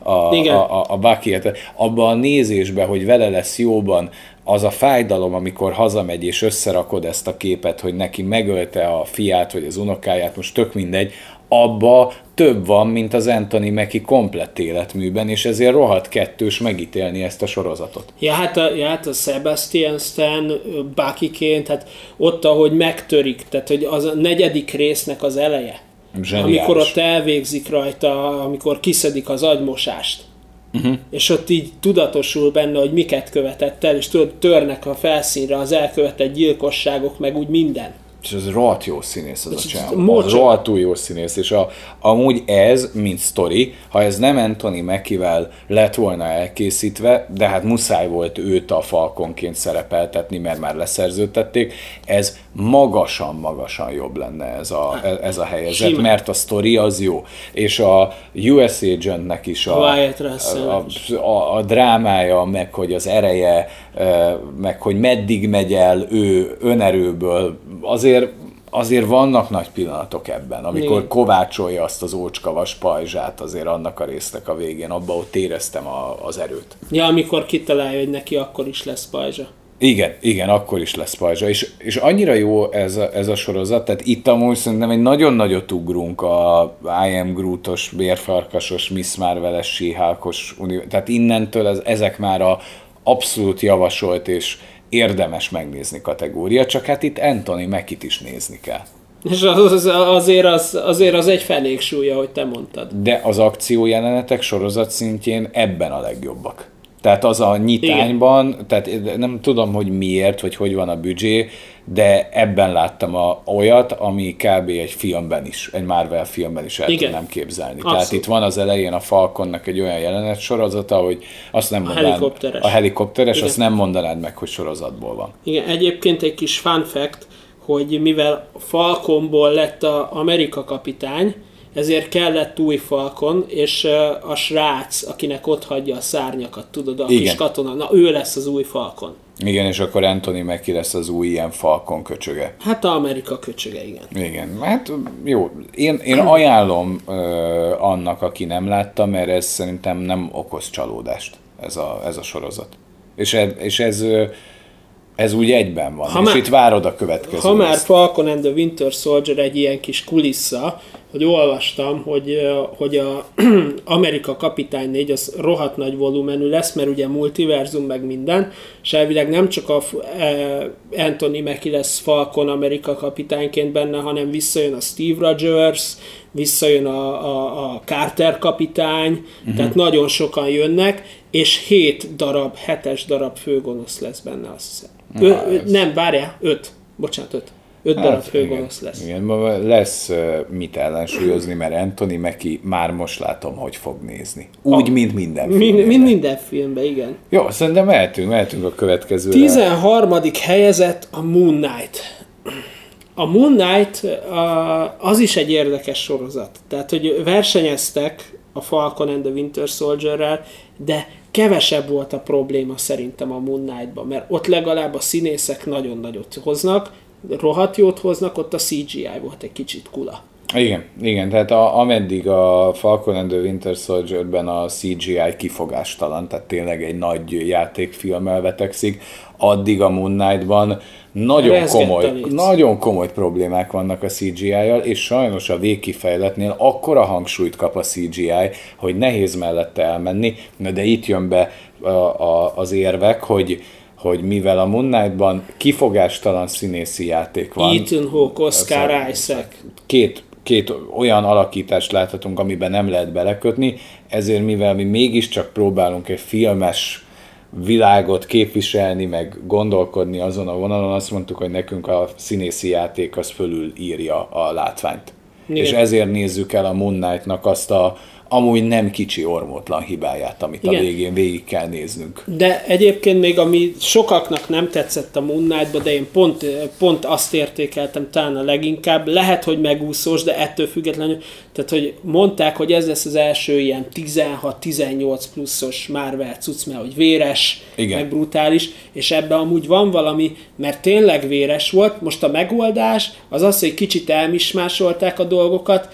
a, Igen. a, a, a Bucky, abban a nézésben, hogy vele lesz jóban, az a fájdalom, amikor hazamegy és összerakod ezt a képet, hogy neki megölte a fiát, vagy az unokáját, most tök mindegy, abba több van, mint az Anthony Mackie komplett életműben, és ezért rohadt kettős megítélni ezt a sorozatot. Ja, hát a, ja, hát a Sebastian Stan Buckyként, hát ott, ahogy megtörik, tehát hogy az a negyedik résznek az eleje, Zseniális. amikor ott elvégzik rajta, amikor kiszedik az agymosást, uh-huh. és ott így tudatosul benne, hogy miket követett el, és tudod, törnek a felszínre az elkövetett gyilkosságok, meg úgy minden. És ez rohadt jó színész az a Ez csávó. Az rohadtul jó színész, és a, amúgy ez, mint sztori, ha ez nem Anthony Mackie-vel lett volna elkészítve, de hát muszáj volt őt a Falkonként szerepeltetni, mert már leszerződtették, ez magasan-magasan jobb lenne ez a, ez a helyzet, Simán. mert a sztori az jó. És a US Agentnek is a, Russell a, a, a drámája, meg hogy az ereje, meg hogy meddig megy el ő önerőből, azért azért vannak nagy pillanatok ebben, amikor Igen. kovácsolja azt az ócskavas pajzsát azért annak a résznek a végén, abba ott éreztem a, az erőt. Ja, amikor kitalálja, hogy neki akkor is lesz pajzsa. Igen, igen, akkor is lesz pajzsa. És, és annyira jó ez a, ez a sorozat, tehát itt amúgy szerintem egy nagyon nagyot ugrunk a I am Groot-os, bérfarkasos, Miss Marvel-es, síhálkos, tehát innentől ez, ezek már a abszolút javasolt és érdemes megnézni kategória, csak hát itt Anthony Mackie-t is nézni kell. És az, az, azért, az, azért az egy fenéksúlya, hogy te mondtad. De az akció jelenetek sorozat szintjén ebben a legjobbak. Tehát az a nyitányban, Igen. tehát nem tudom, hogy miért, vagy hogy van a büdzsé, de ebben láttam a, olyat, ami kb. egy filmben is, egy Marvel filmben is el Igen. tudnám képzelni. Abszolút. Tehát itt van az elején a Falconnak egy olyan jelenet sorozata, hogy azt nem mondanád, helikopteres. a helikopteres, Igen. azt nem mondanád meg, hogy sorozatból van. Igen, egyébként egy kis fun fact, hogy mivel Falconból lett a Amerika kapitány, ezért kellett új Falcon, és a srác, akinek ott hagyja a szárnyakat, tudod, a Igen. kis katona, na ő lesz az új Falcon. Igen, és akkor Anthony Mackie lesz az új ilyen Falcon köcsöge. Hát a Amerika köcsöge, igen. Igen, hát jó. Én, én ajánlom ö, annak, aki nem látta, mert ez szerintem nem okoz csalódást, ez a, ez a sorozat. És, ez, és ez, ez úgy egyben van, Ha és már- itt várod a következő Ha már. Falcon and the Winter Soldier egy ilyen kis kulissza, hogy olvastam, hogy, hogy a Amerika Kapitány 4 az rohadt nagy volumenű lesz, mert ugye multiverzum meg minden, és elvileg nem csak a eh, Anthony Mackie lesz Falcon Amerika kapitányként benne, hanem visszajön a Steve Rogers, visszajön a, a, a Carter kapitány, uh-huh. tehát nagyon sokan jönnek, és 7 darab, 7-es darab főgonosz lesz benne, azt hiszem. Ö, ö, nem, várjál, 5. Bocsánat, 5. 5 darab Hát, igen, főgonosz lesz. Igen, ma lesz mit ellensúlyozni, mert Anthony Mackie már most látom, hogy fog nézni. Úgy, mint minden Mind, filmjében. mind minden filmben, igen. Jó, szerintem mehetünk, mehetünk a következőre. 13. helyezett a Moon Knight. A Moon Knight a- az is egy érdekes sorozat. Tehát, hogy versenyeztek a Falcon and the Winter Soldier-rel, de kevesebb volt a probléma szerintem a Moon Knight-ban, mert ott legalább a színészek nagyon nagyot hoznak, rohadt jót hoznak, ott a CGI volt egy kicsit kula. Igen, igen, tehát a, ameddig a Falcon and the Winter Soldier-ben a CGI kifogástalan, tehát tényleg egy nagy játékfilmmel vetekszik, addig a Moon Knight-ban nagyon komoly, nagyon komoly problémák vannak a CGI-jal, és sajnos a végkifejletnél akkora hangsúlyt kap a CGI, hogy nehéz mellette elmenni, Na de itt jön be a, a, az érvek, hogy hogy mivel a Moon Knight-ban kifogástalan színészi játék van, Ethan Hawke, Oscar Isaac. két, két olyan alakítást láthatunk, amiben nem lehet belekötni, ezért mivel mi mégiscsak próbálunk egy filmes világot képviselni, meg gondolkodni azon a vonalon, azt mondtuk, hogy nekünk a színészi játék az fölül írja a látványt. Igen. És ezért nézzük el a Moon Knight-nak azt a amúgy nem kicsi ormótlan hibáját, amit Igen. a végén végig kell néznünk. De egyébként még ami sokaknak nem tetszett a Moon Knight-ba, de én pont, pont azt értékeltem talán a leginkább, lehet, hogy megúszós, de ettől függetlenül, tehát hogy mondták, hogy ez lesz az első ilyen 16-18 pluszos Marvel cucc, mert hogy véres, Igen. meg brutális, és ebben amúgy van valami, mert tényleg véres volt, most a megoldás az az, hogy kicsit elmismásolták a dolgokat,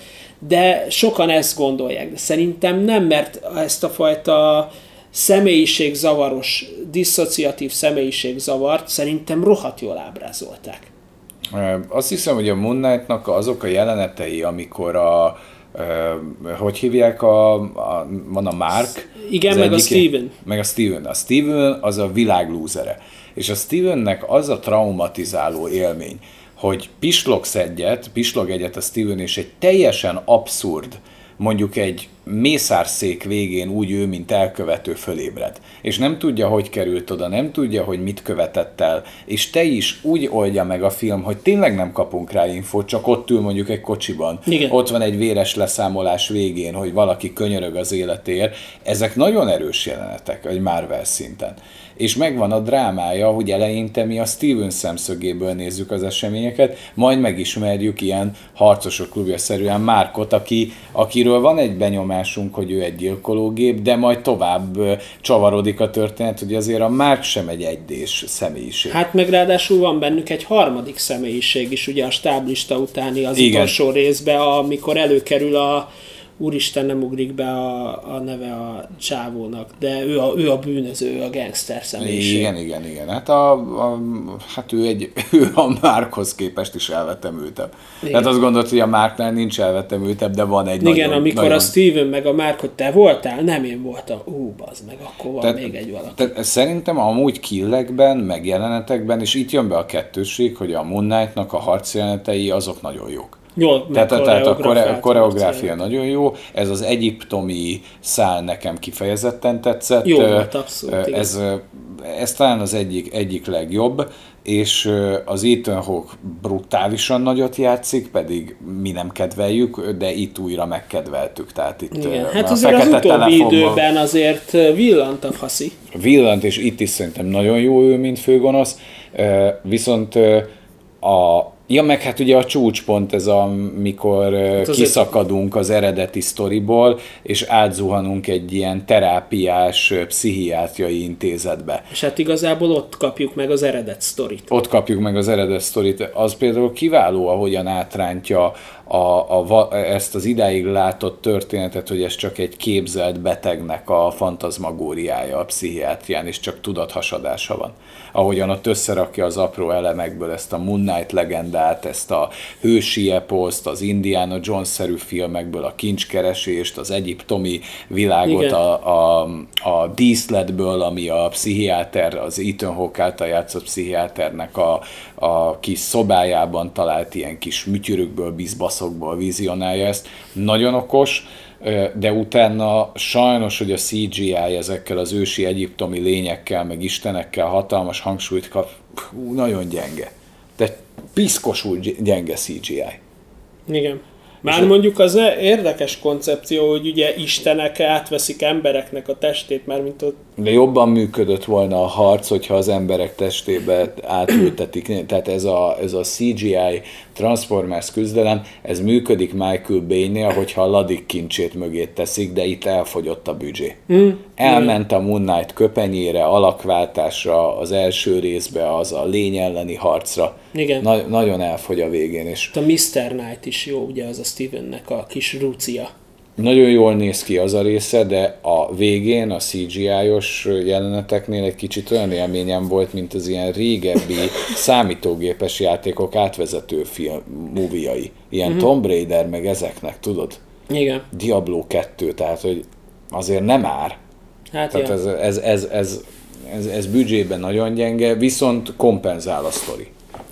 de sokan ezt gondolják, de szerintem nem, mert ezt a fajta személyiségzavaros, diszociatív személyiségzavart szerintem rohadt jól ábrázolták. Azt hiszem, hogy a Moon Knight-nak azok a jelenetei, amikor a hogy hívják a, a van a Mark? Igen, meg a egyik- Steven. Meg a Steven. A Steven az a világ lúzere. És a Stevennek az a traumatizáló élmény, hogy pislogsz egyet, pislog egyet a Steven, és egy teljesen abszurd, mondjuk egy mészárszék végén úgy ő, mint elkövető fölébred. És nem tudja, hogy került oda, nem tudja, hogy mit követett el, és te is úgy oldja meg a film, hogy tényleg nem kapunk rá infót, csak ott ül mondjuk egy kocsiban. Igen. Ott van egy véres leszámolás végén, hogy valaki könyörög az életéért. Ezek nagyon erős jelenetek egy Marvel szinten. És megvan a drámája, hogy eleinte mi a Steven szemszögéből nézzük az eseményeket, majd megismerjük ilyen harcosok klubja szerűen Márkot, aki, akiről van egy benyomásunk, hogy ő egy gyilkológép, de majd tovább csavarodik a történet, hogy azért a Márk sem egy egydés személyiség. Hát meg ráadásul van bennük egy harmadik személyiség is, ugye a stáblista utáni az Igen. utolsó részbe, amikor előkerül a Úristen nem ugrik be a, a neve a csávónak, de ő a, ő a bűnöző, ő a gangster személyiség. Igen, igen, igen. Hát, a, a, hát ő, egy, ő a Márkhoz képest is elvetemültebb. Igen. Tehát azt gondolod, hogy a Márknál nincs elvetemültebb, de van egy Igen, nagyon, amikor nagyon... a Steven meg a Mark, hogy te voltál, nem én voltam. Ú, bazd meg, akkor van még egy valaki. Tehát szerintem amúgy killekben, meg jelenetekben, és itt jön be a kettősség, hogy a Moon Knight-nak a harcjelenetei azok nagyon jók. Jól Tehát, tehát a koreográfia harc nagyon jó, ez az egyiptomi szál nekem kifejezetten tetszett. Jó volt, abszolút, igen. Ez, ez talán az egyik, egyik legjobb, és az Ethan Hawke brutálisan nagyot játszik, pedig mi nem kedveljük, de itt újra megkedveltük. Tehát itt Igen, hát a azért az utóbbi telefonban- időben azért villant a faszi. villant, és itt is szerintem nagyon jó ő, mint főgonosz, viszont a Ja, meg hát ugye a csúcspont ez, amikor hát kiszakadunk az eredeti sztoriból, és átzuhanunk egy ilyen terápiás, pszichiátriai intézetbe. És hát igazából ott kapjuk meg az eredet sztorit. Ott kapjuk meg az eredet sztorit. Az például kiváló, ahogyan átrántja a, a, ezt az idáig látott történetet, hogy ez csak egy képzelt betegnek a fantazmagóriája a pszichiátrián, és csak tudathasadása van. Ahogyan ott összerakja az apró elemekből ezt a Moon Knight legendát, ezt a hősi eposzt, az Indiana Jones-szerű filmekből a kincskeresést, az egyiptomi világot, Igen. a, a, a díszletből, ami a pszichiáter, az Ethan Hawke által játszott pszichiáternek a, a kis szobájában talált ilyen kis műtyürökből, bizbaszokból vizionálja ezt. Nagyon okos, de utána sajnos, hogy a CGI ezekkel az ősi egyiptomi lényekkel, meg istenekkel hatalmas hangsúlyt kap, hú, nagyon gyenge. De piszkosul gy- gyenge CGI. Igen. Már mondjuk az e- érdekes koncepció, hogy ugye istenek átveszik embereknek a testét, már mint ott De jobban működött volna a harc, hogyha az emberek testébe átültetik. Tehát ez a, ez a CGI Transformers küzdelem, ez működik Michael Bay-nél, hogyha a ladik kincsét mögé teszik, de itt elfogyott a büdzsé. Mm. Elment a Moon Knight köpenyére, alakváltásra, az első részbe, az a lény elleni harcra. Igen. Na, nagyon elfogy a végén, és a Mr. Knight is jó, ugye az a Stevennek a kis rucia. Nagyon jól néz ki az a része, de a végén a CGI-os jeleneteknél egy kicsit olyan élményem volt, mint az ilyen régebbi számítógépes játékok átvezető film moviai. Ilyen uh-huh. Tomb Raider, meg ezeknek, tudod? Igen. Diablo 2, tehát hogy azért nem ár. Hát Tehát ja. ez, ez, ez, ez, ez, ez büdzsében nagyon gyenge, viszont kompenzál a sztori.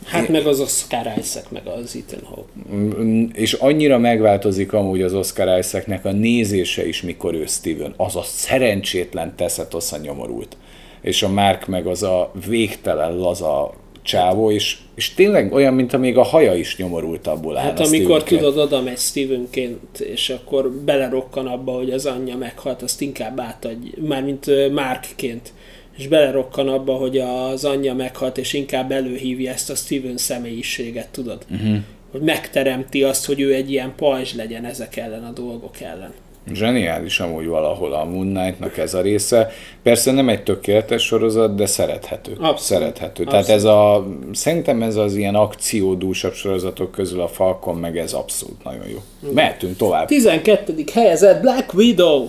Hát meg az Oscar Isaac, meg az Ethan Hawke. Mm, És annyira megváltozik amúgy az Oscar Isaacnek a nézése is, mikor ő Steven. Az a szerencsétlen teszetosz a nyomorult. És a Mark meg az a végtelen laza csávó, és, és tényleg olyan, mint amíg a haja is nyomorultabbul áll. Hát a amikor tudod, oda megy Stevenként, és akkor belerokkan abba, hogy az anyja meghalt, azt inkább átadj, mármint Markként, és belerokkan abba, hogy az anyja meghalt, és inkább előhívja ezt a Steven személyiséget, tudod? Uh-huh. Hogy megteremti azt, hogy ő egy ilyen pajzs legyen ezek ellen a dolgok ellen. Zseniális amúgy valahol a Moon Knight-nak ez a része. Persze nem egy tökéletes sorozat, de szerethető. Abszolút. Szerethető. Abszolút. Tehát ez a, szerintem ez az ilyen akciódúsabb sorozatok közül a Falcon meg ez abszolút nagyon jó. Mehetünk tovább. 12. helyezett Black Widow.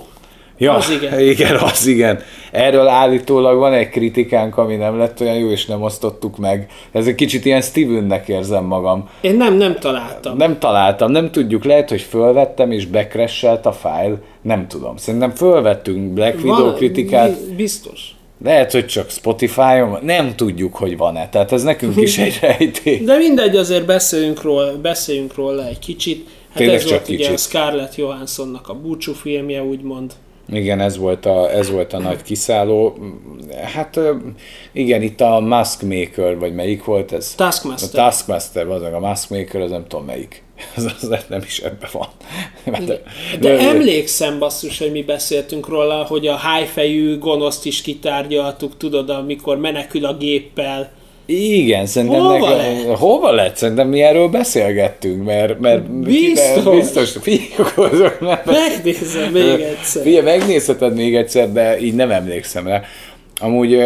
Ja, Az igen. igen, az igen. Erről állítólag van egy kritikánk, ami nem lett olyan jó, és nem osztottuk meg. Ez egy kicsit ilyen Stevennek érzem magam. Én nem, nem találtam. Nem találtam, nem tudjuk, lehet, hogy fölvettem és bekresselt a file, nem tudom. Szerintem fölvettünk Black Widow kritikát, bi- Biztos. lehet, hogy csak Spotify-on, van, nem tudjuk, hogy van-e. Tehát ez nekünk is egy rejtély. De mindegy, azért beszéljünk róla, beszéljünk róla egy kicsit. Hát Tényleg ez csak volt ugye kicsit. a Scarlett Johanssonnak a búcsú filmje, úgymond. Igen, ez volt, a, ez volt a nagy kiszálló. Hát igen, itt a Mask Maker, vagy melyik volt ez? Taskmaster. A Taskmaster, az a Mask Maker, az nem tudom melyik. Az, az nem is ebbe van. De, De emlékszem basszus, hogy mi beszéltünk róla, hogy a hájfejű gonoszt is kitárgyaltuk, tudod, amikor menekül a géppel. Igen, szerintem Hova nekem- lett? hova lett? Szerintem mi erről beszélgettünk, mert, mert Biztos. biztos fiúk, nem, Megnézem még egyszer. Figyelj, megnézheted még egyszer, de így nem emlékszem rá. Amúgy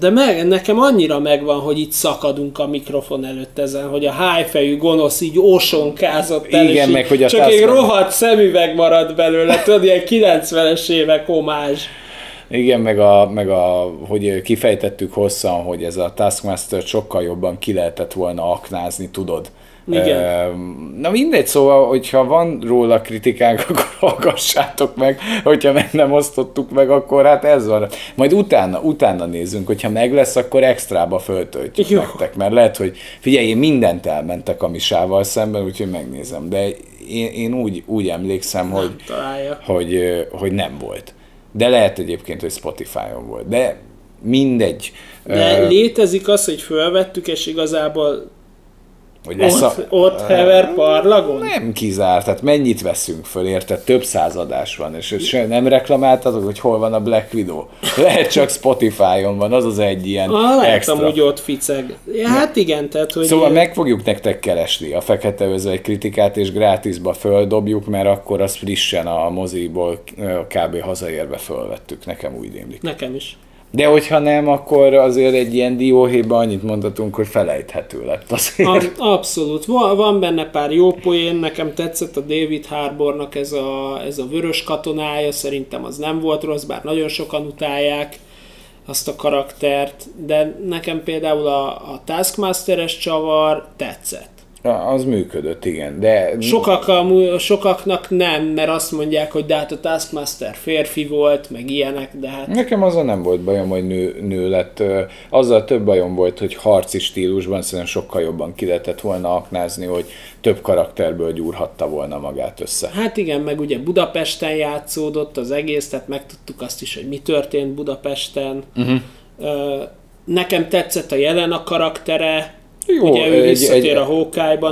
De meg, nekem annyira megvan, hogy itt szakadunk a mikrofon előtt ezen, hogy a hájfejű gonosz így ósonkázott el, Igen, meg hogy a csak egy rohadt szemüveg maradt belőle, tudod, ilyen 90-es évek homázs. Igen, meg, a, meg a, hogy kifejtettük hosszan, hogy ez a Taskmaster sokkal jobban ki lehetett volna aknázni, tudod. Igen. Na mindegy, szóval, hogyha van róla kritikánk, akkor hallgassátok meg, hogyha meg nem osztottuk meg, akkor hát ez van. Majd utána, utána nézzünk, hogyha meg lesz, akkor extrába föltöltjük Jó. nektek, mert lehet, hogy figyelj, én mindent elmentek a misával szemben, úgyhogy megnézem, de én, én úgy, úgy emlékszem, hogy, Találja. hogy, hogy nem volt. De lehet egyébként, hogy Spotify-on volt. De mindegy. De létezik az, hogy fölvettük, és igazából hogy lesz ott, a... ott hever parlagon? Nem kizárt, tehát mennyit veszünk föl, érted? Több századás van, és se nem reklamáltatok, hogy hol van a Black Widow. Lehet csak Spotify-on van, az az egy ilyen Ah, extra. amúgy ott ficeg. Ja, hát igen, tehát hogy... Szóval meg fogjuk nektek keresni a Fekete Özvegy kritikát, és grátisba földobjuk, mert akkor azt frissen a moziból kb. hazaérve fölvettük, nekem úgy rémlik. Nekem is. De hogyha nem, akkor azért egy ilyen dióhéjban annyit mondhatunk, hogy felejthető lett azért. Ab, abszolút. Van, van benne pár jó poén, nekem tetszett a David Harbornak ez a, ez a vörös katonája, szerintem az nem volt rossz, bár nagyon sokan utálják azt a karaktert, de nekem például a, a Taskmasteres csavar tetszett. Az működött, igen, de Sokak, amú- sokaknak nem, mert azt mondják, hogy de hát a Taskmaster férfi volt, meg ilyenek, de hát nekem azzal nem volt bajom, hogy nő, nő lett. Azzal több bajom volt, hogy harci stílusban szerintem sokkal jobban ki lehetett volna aknázni, hogy több karakterből gyúrhatta volna magát össze. Hát igen, meg ugye Budapesten játszódott az egész, tehát megtudtuk azt is, hogy mi történt Budapesten. Uh-huh. Nekem tetszett a jelen a karaktere, Jó, ugye ő egy- egy- a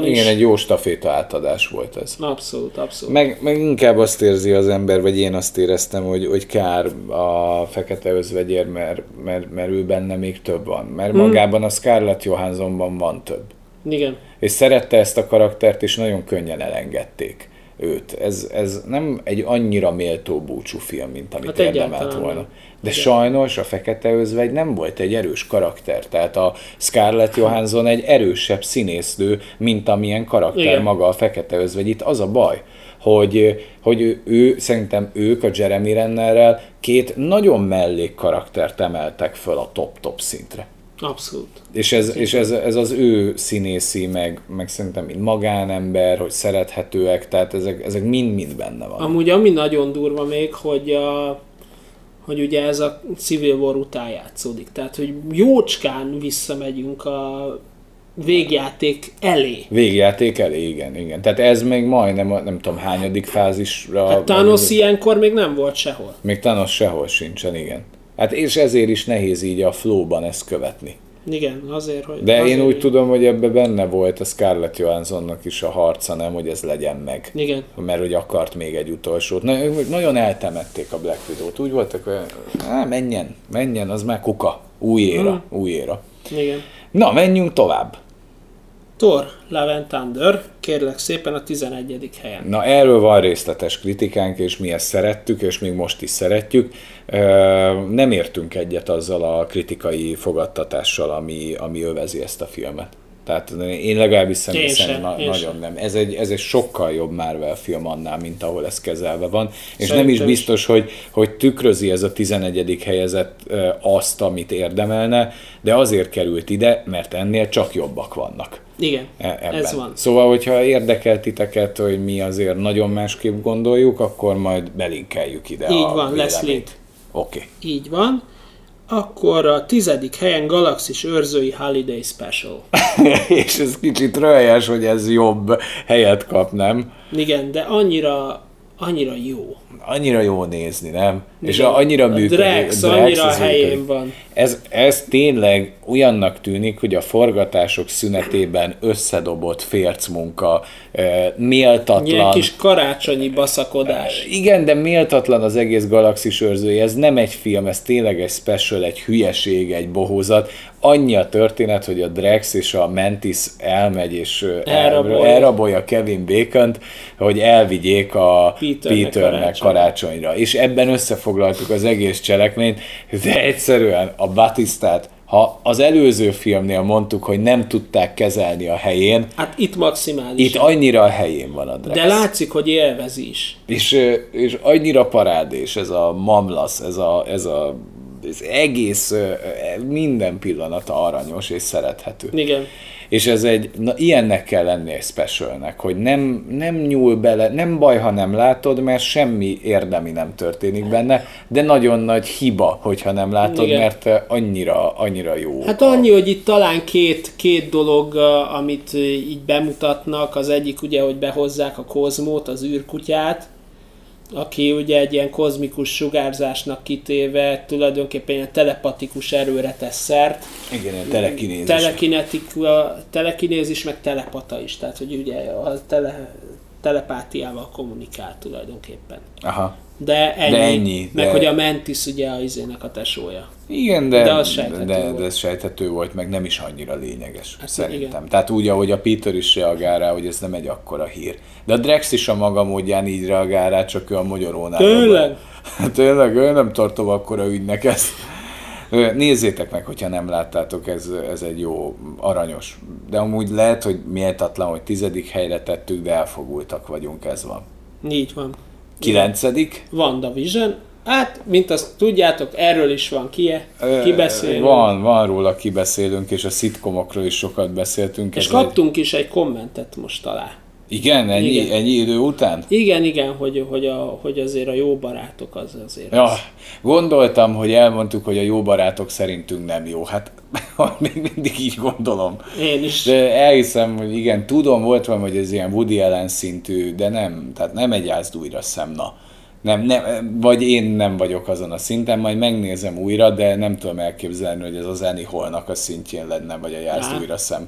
is. Igen, egy jó staféta átadás volt ez. Abszolút, abszolút. Meg, meg inkább azt érzi az ember, vagy én azt éreztem, hogy, hogy kár a fekete özvegyér, mert, mert, mert ő benne még több van. Mert magában a Scarlett Johanssonban van több. Igen. És szerette ezt a karaktert, és nagyon könnyen elengedték őt. Ez, ez nem egy annyira méltó búcsú film, mint amit Hát érdemelt volna. nem. De sajnos a Fekete Özvegy nem volt egy erős karakter. Tehát a Scarlett Johansson egy erősebb színésznő, mint amilyen karakter Igen. maga a Fekete Özvegy. Itt az a baj, hogy, hogy ő, ő, szerintem ők a Jeremy Rennerrel két nagyon mellék karaktert emeltek föl a top-top szintre. Abszolút. És ez, és ez, ez az ő színészi, meg, meg szerintem mint magánember, hogy szerethetőek, tehát ezek, ezek mind-mind benne van. Amúgy ami nagyon durva még, hogy a, hogy ugye ez a Civil War után játszódik. Tehát, hogy jócskán visszamegyünk a végjáték elé. Végjáték elé, igen, igen. Tehát ez még majdnem, nem tudom, hányadik fázisra... Hát Thanos ilyenkor még nem volt sehol. Még Thanos sehol sincsen, igen. Hát és ezért is nehéz így a flowban ezt követni. Igen, azért, hogy... De azért, én úgy tudom, hogy ebbe benne volt a Scarlett Johanssonnak is a harca, nem, hogy ez legyen meg. Igen. Mert hogy akart még egy utolsót. Na, nagyon eltemették a Black Widow-t. Úgy voltak, hogy á, menjen, menjen, az már kuka. Új éra, Mm. új éra. Igen. Na, menjünk tovább. Thor, Love and Thunder, kérlek szépen a 11. helyen. Na, erről van részletes kritikánk, és mi ezt szerettük, és még most is szeretjük. Nem értünk egyet azzal a kritikai fogadtatással, ami, ami övezi ezt a filmet. Tehát én legalábbis személy szerint na- nagyon sem. nem. Ez egy, ez egy sokkal jobb Marvel film annál, mint ahol ez kezelve van. És nem Szerintem is is. biztos, hogy, hogy tükrözi ez a 11. helyezett azt, amit érdemelne, de azért került ide, mert ennél csak jobbak vannak. Igen, e- ebben. ez van. Szóval, hogyha érdekel titeket, hogy mi azért nagyon másképp gondoljuk, akkor majd belinkeljük ide Így a van, lesz véleményt. link. Oké. Így van. Akkor a tizedik helyen Galaxis őrzői Holiday Special. És ez kicsit rölyes, hogy ez jobb helyet kap, nem? Igen, de annyira, annyira jó. Annyira jó nézni, nem? És Igen. a, annyira A működik. Drax Drax annyira az helyén működik. van. Ez, ez tényleg olyannak tűnik, hogy a forgatások szünetében összedobott fércmunka, eh, méltatlan. Ilyen kis karácsonyi baszakodás. Igen, de méltatlan az egész galaxis őrzője. Ez nem egy film, ez tényleg egy special, egy hülyeség, egy bohózat. Annyi a történet, hogy a Drex és a Mantis elmegy és ö, Elrabolja. elrabolja Kevin bacon hogy elvigyék a Peternek Peternek karácsonyra. És ebben összefoglaltuk az egész cselekményt, de egyszerűen a Batistát, ha az előző filmnél mondtuk, hogy nem tudták kezelni a helyén, Hát itt maximális. itt annyira a helyén van a Drex. De látszik, hogy élvezi is. És, és annyira parádés ez a mamlasz, ez a, ez a ez egész, minden pillanata aranyos és szerethető. Igen. És ez egy, na ilyennek kell lenni egy specialnek, hogy nem, nem nyúl bele, nem baj, ha nem látod, mert semmi érdemi nem történik benne, de nagyon nagy hiba, hogyha nem látod, Igen. mert annyira, annyira jó. Hát annyi, hogy itt talán két, két dolog, amit így bemutatnak. Az egyik ugye, hogy behozzák a kozmót, az űrkutyát, aki ugye egy ilyen kozmikus sugárzásnak kitéve tulajdonképpen ilyen telepatikus erőre tesz szert. Igen, ilyen telekinézis. Telekinetika, telekinézis, meg telepata is, tehát hogy ugye a tele, telepátiával kommunikál tulajdonképpen. Aha. De ennyi, De ennyi, meg de- hogy a Mentis ugye a izének a tesója. Igen, de, De az sejthető de, volt. de ez sejthető volt, meg nem is annyira lényeges, hát szerintem. igen. Tehát úgy, ahogy a Peter is reagál rá, hogy ez nem egy akkora hír. De a Drex is a maga módján így reagál rá, csak ő a magyarónál. Tényleg? Tényleg, ő nem tartom akkora ügynek ezt. Nézzétek meg, hogyha nem láttátok, ez, ez egy jó, aranyos. De amúgy lehet, hogy méltatlan, hogy tizedik helyre tettük, de elfogultak vagyunk, ez van. Így van. Kilencedik? WandaVision. Hát, mint azt tudjátok, erről is van kie, kibeszélünk. Van, van róla kibeszélünk, és a szitkomokról is sokat beszéltünk. És ez kaptunk is egy kommentet most alá. Igen, ennyi, Igen. ennyi idő után? Igen, igen, hogy, hogy, a, hogy azért a jó barátok az azért. Ja, az. gondoltam, hogy elmondtuk, hogy a jó barátok szerintünk nem jó. Hát még mindig így gondolom. Én is. De elhiszem, hogy igen, tudom, volt van, hogy ez ilyen Woody Allen szintű, de nem, tehát nem egy ázd újra szemna. Nem, nem, vagy én nem vagyok azon a szinten, majd megnézem újra, de nem tudom elképzelni, hogy ez az Annie Hallnak a szintjén lenne, vagy a Jázd újra szem.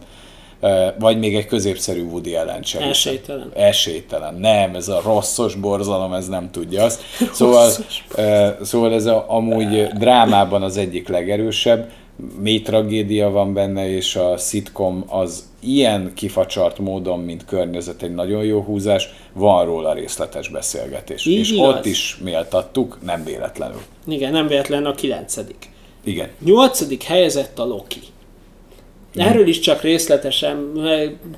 Vagy még egy középszerű Woody Allen sem. Esélytelen. Esélytelen. Nem, ez a rosszos borzalom, ez nem tudja azt. Szóval, szóval ez a, amúgy drámában az egyik legerősebb, mély tragédia van benne, és a sitcom az ilyen kifacsart módon, mint környezet egy nagyon jó húzás, van róla részletes beszélgetés. Így és igaz. ott is méltattuk, nem véletlenül. Igen, nem véletlen a kilencedik. Igen. Nyolcadik helyezett a Loki. Erről is csak részletesen,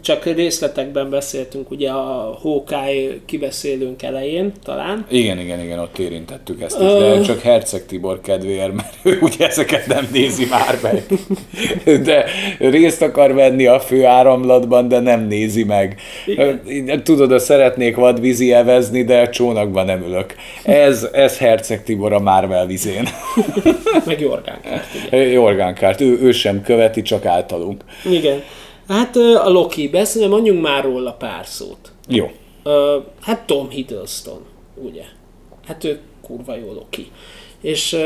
csak részletekben beszéltünk, ugye a Hawkeye kibeszélünk elején talán. Igen, igen, igen, ott érintettük ezt is, de csak Herceg Tibor kedvéért, mert ő ugye ezeket nem nézi már meg. De részt akar venni a fő áramlatban, de nem nézi meg. Tudod, hogy szeretnék vadvízi evezni, de a csónakban nem ülök. Ez, ez Herceg Tibor a Marvel vizén. Meg Jorgán. Kert, Jorgánkárt, ő, ő sem követi, csak általunk. Igen. Hát a Loki, beszélni, mondjunk már róla pár szót. Jó. Hát Tom Hiddleston, ugye? Hát ő kurva jó Loki. És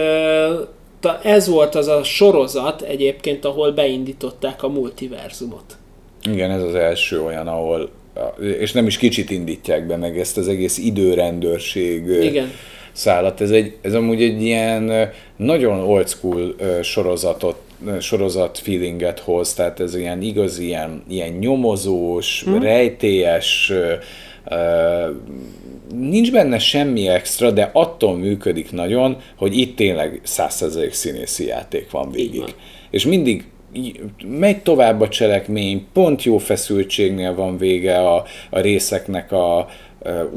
ez volt az a sorozat egyébként, ahol beindították a multiverzumot. Igen, ez az első olyan, ahol és nem is kicsit indítják be meg ezt az egész időrendőrség Igen. szállat. Ez, egy, ez amúgy egy ilyen nagyon old school sorozatot, sorozat feelinget hoz, tehát ez ilyen igazi, ilyen, ilyen nyomozós, hmm. rejtélyes, ö, nincs benne semmi extra, de attól működik nagyon, hogy itt tényleg százszerzelék színészi játék van végig. van. És mindig megy tovább a cselekmény, pont jó feszültségnél van vége a, a részeknek a,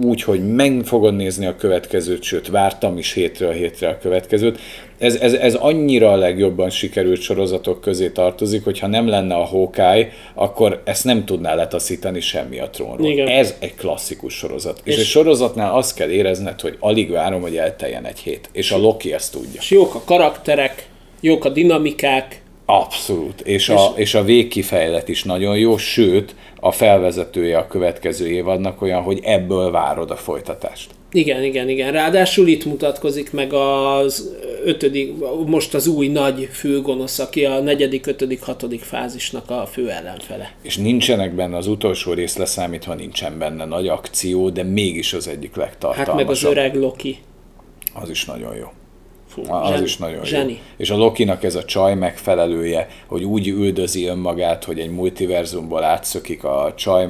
úgy, hogy meg fogod nézni a következőt, sőt, vártam is hétről hétre a következőt. Ez, ez, ez annyira a legjobban sikerült sorozatok közé tartozik, hogy ha nem lenne a Hawkeye, akkor ezt nem tudná letaszítani semmi a trónról. Igen. Ez egy klasszikus sorozat. És, és egy sorozatnál azt kell érezned, hogy alig várom, hogy elteljen egy hét. És a Loki ezt tudja. És jók a karakterek, jók a dinamikák, Abszolút, és, és, a, és a végkifejlet is nagyon jó, sőt, a felvezetője a következő évadnak olyan, hogy ebből várod a folytatást. Igen, igen, igen. Ráadásul itt mutatkozik meg az ötödik, most az új nagy főgonosz, aki a negyedik, ötödik, hatodik fázisnak a fő ellenfele. És nincsenek benne, az utolsó rész leszámítva nincsen benne nagy akció, de mégis az egyik legtartalmasabb. Hát meg az öreg Loki. Az is nagyon jó. Fú, az zseni, is nagyon zseni. jó. És a Lokinak ez a csaj megfelelője, hogy úgy üldözi önmagát, hogy egy multiverzumból átszökik a csaj,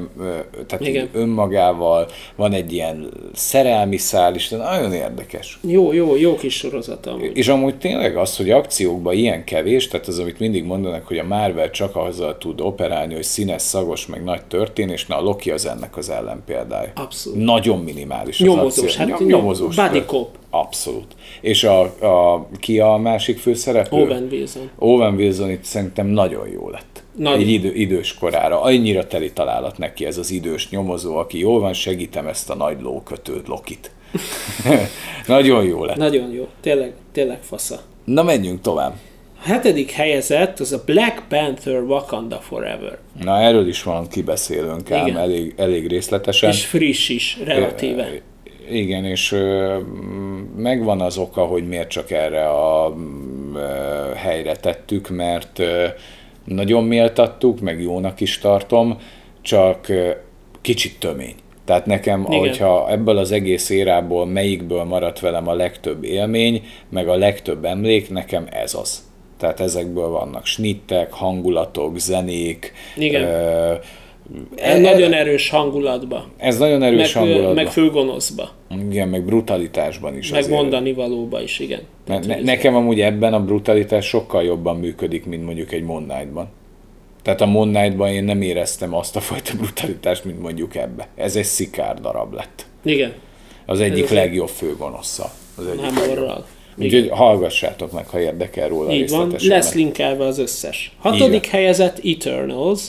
tehát Igen. önmagával, van egy ilyen szerelmi szál de nagyon érdekes. Jó, jó, jó kis sorozat amúgy. És amúgy tényleg az, hogy akciókban ilyen kevés, tehát az, amit mindig mondanak, hogy a Marvel csak azzal tud operálni, hogy színes, szagos, meg nagy történés, na a Loki az ennek az ellenpéldája. Abszolút. Nagyon minimális nyomozós, az akció. Hát nyomozós. Body cop. Abszolút. És a, a, ki a másik főszereplő? Owen Wilson. Owen Wilson itt szerintem nagyon jó lett. Nagy. Egy idő, idős korára. Annyira teli találat neki ez az idős nyomozó, aki jól van, segítem ezt a nagy lókötőd Lokit. nagyon jó lett. Nagyon jó. Tényleg, tényleg fasza. Na menjünk tovább. A hetedik helyezett az a Black Panther Wakanda Forever. Na erről is van kibeszélőnk ám elég, elég részletesen. És friss is, relatíven. Igen, és megvan az oka, hogy miért csak erre a helyre tettük, mert nagyon méltattuk, meg jónak is tartom, csak kicsit tömény. Tehát nekem, Igen. ahogyha ebből az egész érából melyikből maradt velem a legtöbb élmény, meg a legtöbb emlék, nekem ez az. Tehát ezekből vannak snittek, hangulatok, zenék, Igen. Ö, ez nagyon erős hangulatba. Ez nagyon erős meg, hangulatba. Meg főgonoszba. Igen, meg brutalitásban is. Meg azért. mondani valóba is, igen. Ne, ne, nekem amúgy ebben a brutalitás sokkal jobban működik, mint mondjuk egy Moon Knight-ban. Tehát a Moon Knight-ban én nem éreztem azt a fajta brutalitást, mint mondjuk ebbe. Ez egy szikár darab lett. Igen. Az egyik Ez legjobb főgonosza. Az egyik nem orral. Úgyhogy hallgassátok meg, ha érdekel róla Így van, lesz linkelve az összes. Hatodik helyezett Eternals,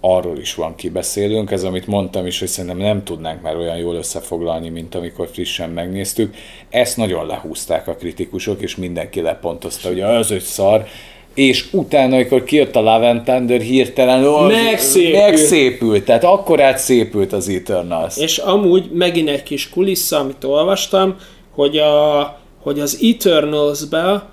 arról is van kibeszélünk, ez amit mondtam is, hogy szerintem nem tudnánk már olyan jól összefoglalni, mint amikor frissen megnéztük. Ezt nagyon lehúzták a kritikusok, és mindenki lepontozta, hogy az egy szar, és utána, amikor kijött a Love Thunder, hirtelen megszépült. megszépült, tehát akkor átszépült az Eternals. És amúgy megint egy kis kulissza, amit olvastam, hogy, a, hogy az Eternals-be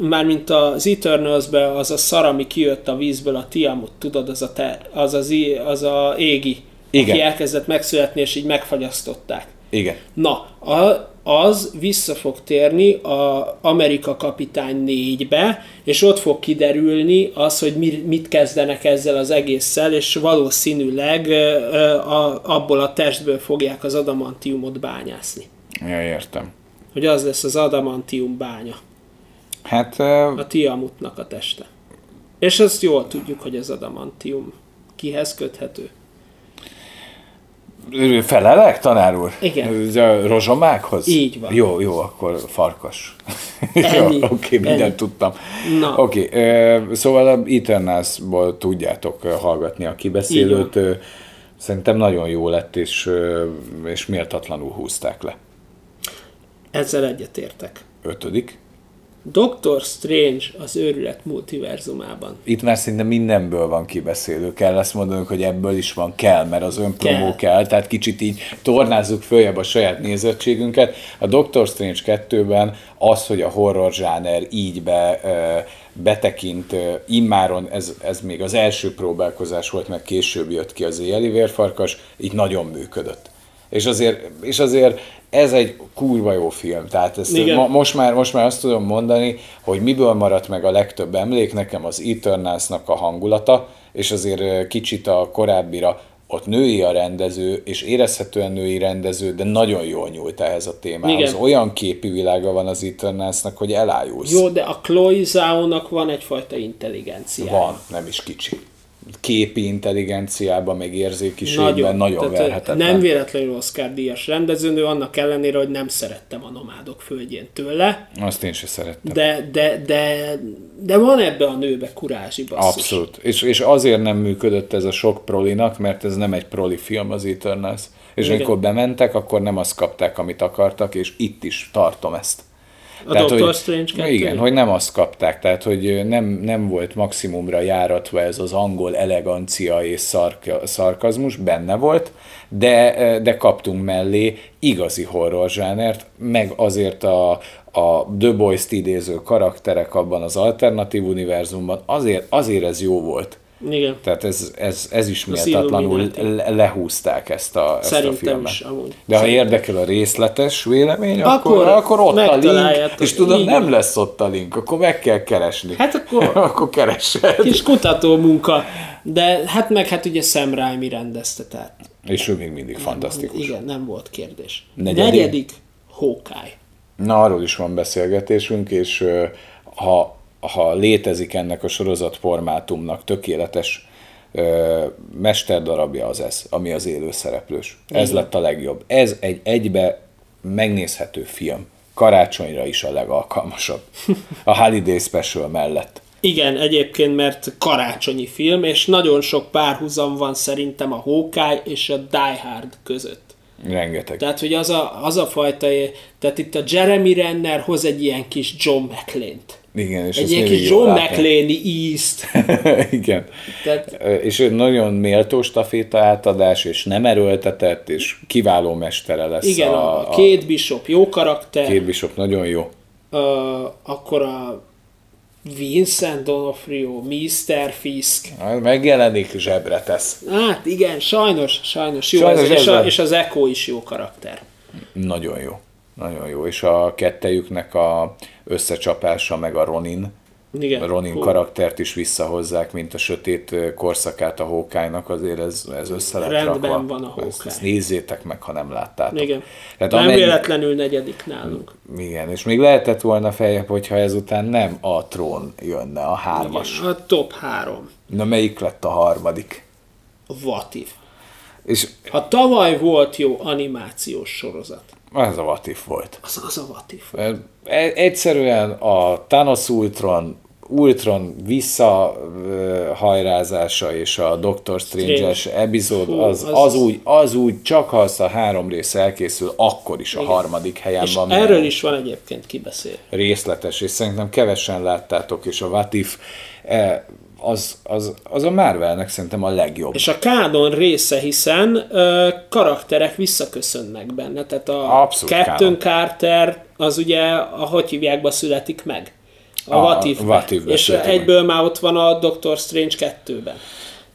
mármint az eternals az a szar, ami kijött a vízből, a Tiamut, tudod, az a, te, az, az, az a égi, Igen. aki elkezdett megszületni, és így megfagyasztották. Igen. Na, a, az vissza fog térni a Amerika Kapitány 4-be, és ott fog kiderülni az, hogy mi, mit kezdenek ezzel az egésszel, és valószínűleg a, abból a testből fogják az adamantiumot bányászni. Ja, értem. Hogy az lesz az adamantium bánya. Hát... A Tiamutnak a teste. És azt jól tudjuk, hogy ez adamantium kihez köthető. Felelek, tanár úr? Igen. A rozsomákhoz? Így van. Jó, jó, akkor farkas. jó, oké, okay, mindent tudtam. Na. Oké, okay, szóval a Eternals-ból tudjátok hallgatni a kibeszélőt. Szerintem nagyon jó lett, és, és méltatlanul húzták le. Ezzel egyetértek. Ötödik. Doctor Strange az őrület multiverzumában. Itt már szinte mindenből van kibeszélő. Kell azt mondanunk, hogy ebből is van kell, mert az önpromó kell. kell. Tehát kicsit így tornázzuk följebb a saját nézettségünket. A Doctor Strange 2-ben az, hogy a horror zsáner így be, betekint, immáron ez, ez még az első próbálkozás volt, mert később jött ki az éjjeli vérfarkas, így nagyon működött. És azért, és azért ez egy kurva jó film. Tehát ezt mo- most, már, most már azt tudom mondani, hogy miből maradt meg a legtöbb emlék, nekem az Eternals-nak a hangulata, és azért kicsit a korábbira ott női a rendező, és érezhetően női rendező, de nagyon jól nyújt ehhez a témához. Igen. Olyan képi világa van az Eternalsnak, hogy elájulsz. Jó, de a Chloe Zhao-nak van egyfajta intelligencia. Van, nem is kicsi képi intelligenciában, meg érzékiségben nagyon, nagyon verhetetlen. Nem véletlenül Oscar díjas rendezőnő, annak ellenére, hogy nem szerettem a nomádok földjén tőle. Azt én se szerettem. De, de, de, de van ebbe a nőbe kurázsi basszus. Abszolút. És, és azért nem működött ez a sok prolinak, mert ez nem egy proli film az Eternals. És Igen. amikor bementek, akkor nem azt kapták, amit akartak, és itt is tartom ezt. A tehát, Doctor hogy, Strange 2? Igen, hogy nem azt kapták, tehát hogy nem, nem volt maximumra járatva ez az angol elegancia és szark, szarkazmus, benne volt, de, de kaptunk mellé igazi horror zsánert, meg azért a, a The Boys-t idéző karakterek abban az alternatív univerzumban, azért, azért ez jó volt. Igen. Tehát ez, ez, ez is méltatlanul lehúzták ezt a, ezt Szerintem a filmet. is, amúgy. De ha érdekel a részletes vélemény, akkor, akkor, akkor ott a link, és tudod, így. nem lesz ott a link, akkor meg kell keresni. Hát akkor, akkor keresed. Kis kutató munka. De hát meg hát ugye Sam Raimi rendezte, tehát. És ő még mindig nem, fantasztikus. Igen, nem volt kérdés. Negyedik, Negyedik Hawkeye. Na, arról is van beszélgetésünk, és ha ha létezik ennek a sorozat formátumnak tökéletes ö, mesterdarabja az ez, ami az élő szereplős. Ez lett a legjobb. Ez egy egybe megnézhető film. Karácsonyra is a legalkalmasabb. A Holiday Special mellett. Igen, egyébként, mert karácsonyi film, és nagyon sok párhuzam van szerintem a Hawkeye és a Die Hard között. Rengeteg. Tehát, hogy az a, az a fajta, tehát itt a Jeremy Renner hoz egy ilyen kis John McClane-t. Igen, és egy ilyen kis John McLean East. Igen. Tehát... És nagyon méltó staféta átadás, és nem erőltetett, és kiváló mestere lesz. Igen, a, a két Bishop jó karakter. Két Bishop nagyon jó. Uh, akkor a Vincent D'Onofrio, Mr. Fisk. Megjelenik, zsebre tesz. Hát igen, sajnos, sajnos jó. Sajnos ez, és, a, és az Echo is jó karakter. Nagyon jó. Nagyon jó, és a kettejüknek a összecsapása, meg a Ronin, igen, a Ronin cool. karaktert is visszahozzák, mint a sötét korszakát a hókájnak, azért ez, ez össze lett Rendben rakva. van a hókály. Ezt, ezt nézzétek meg, ha nem láttátok. Igen. Tehát nem amennyi... véletlenül negyedik nálunk. Igen, és még lehetett volna feljebb, hogyha ezután nem a trón jönne, a hármas. Igen, a top három. Na melyik lett a harmadik? What if? És... Ha tavaly volt jó animációs sorozat, ez a Vatif volt. Az, az a Vatif. E, egyszerűen a Thanos Ultron Ultron visszahajrázása és a Doctor Strange-es epizód, az, az, az, úgy, az úgy, csak ha azt a három rész elkészül, akkor is a Igen. harmadik helyen és van. erről is van egyébként kibeszél. Részletes, és szerintem kevesen láttátok, és a Vatif az, az, az a Marvelnek szerintem a legjobb. És a kánon része, hiszen ö, karakterek visszaköszönnek benne. Tehát a Abszolút Captain kánon. Carter az ugye, a hogy hívjákba születik meg? A, a What És egyből meg. már ott van a Doctor Strange 2-ben.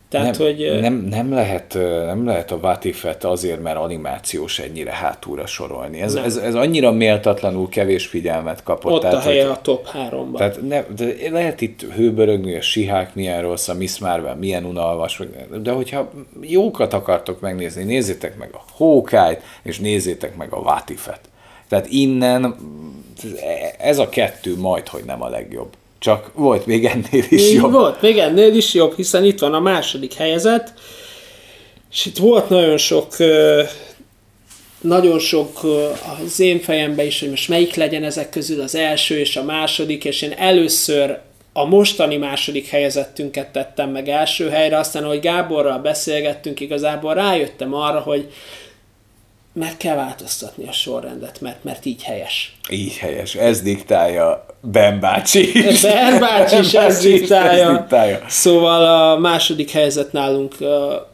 Tehát, nem, hogy, nem, nem, lehet, nem lehet a Vatifet azért, mert animációs ennyire hátúra sorolni. Ez, ez, ez annyira méltatlanul kevés figyelmet kapott. Ott tehát, a helye hogy, a top 3-ban. Tehát ne, de lehet itt hőbörögni, a sihák milyen rossz, a Miss Marvel milyen unalmas, de hogyha jókat akartok megnézni, nézzétek meg a Hawkeye-t, és nézzétek meg a Vatifet. Tehát innen ez a kettő majd, hogy nem a legjobb. Csak volt még ennél is Így jobb. Volt még ennél is jobb, hiszen itt van a második helyzet, és itt volt nagyon sok nagyon sok az én fejemben is, hogy most melyik legyen ezek közül az első és a második, és én először a mostani második helyezettünket tettem meg első helyre, aztán, hogy Gáborral beszélgettünk, igazából rájöttem arra, hogy meg kell változtatni a sorrendet, mert, mert így helyes. Így helyes. Ez diktálja Ben bácsi. Ben bácsi is ez diktálja. ez diktálja. Szóval a második helyzet nálunk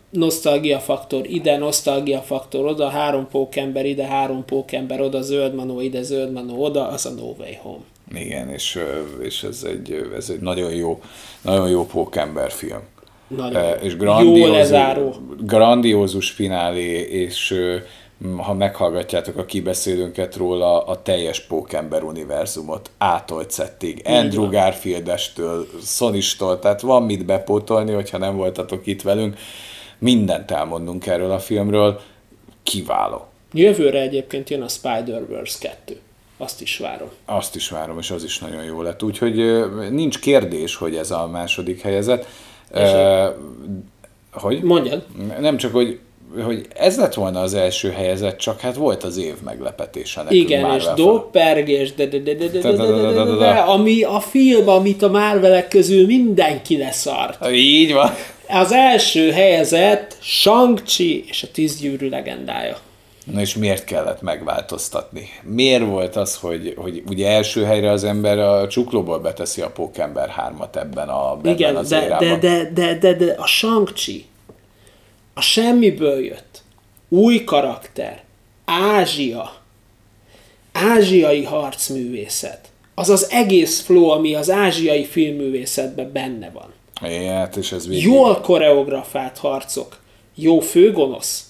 nosztalgia faktor ide, nosztalgia faktor oda, három pókember ide, három pókember oda, zöld manó ide, zöld manó oda, az a No Way Home. Igen, és, és ez, egy, ez egy nagyon jó, nagyon jó pókember film. Nagyon és grandiózus, jó lezáró. Grandiózus finálé, és ha meghallgatjátok a kibeszélőnket róla, a teljes Pókember univerzumot átolt szettig. Andrew Garfieldestől, Sonistól, tehát van mit bepótolni, hogyha nem voltatok itt velünk. mindent elmondunk erről a filmről, kiváló. Jövőre egyébként jön a Spider-Verse 2. Azt is várom. Azt is várom, és az is nagyon jó lett. Úgyhogy nincs kérdés, hogy ez a második helyezett. Uh, hogy? Mondjad. Nem csak, hogy hogy ez lett volna az első helyezett, csak hát volt az év meglepetése nekünk Igen, Marvel és doppergés, ami a film, amit a Marvelek közül mindenki leszart. Így van. Az első helyezett shang és a Tízgyűrű legendája. Na és miért kellett megváltoztatni? Miért volt az, hogy, hogy ugye első helyre az ember a csuklóból beteszi a Pókember 3-at ebben a ebben Igen, az de, érában? de, de, de, de, de a Shang-Chi a semmiből jött. Új karakter. Ázsia. Ázsiai harcművészet. Az az egész flow, ami az ázsiai filmművészetben benne van. Hát és ez végig. Jól koreografált harcok. Jó főgonosz.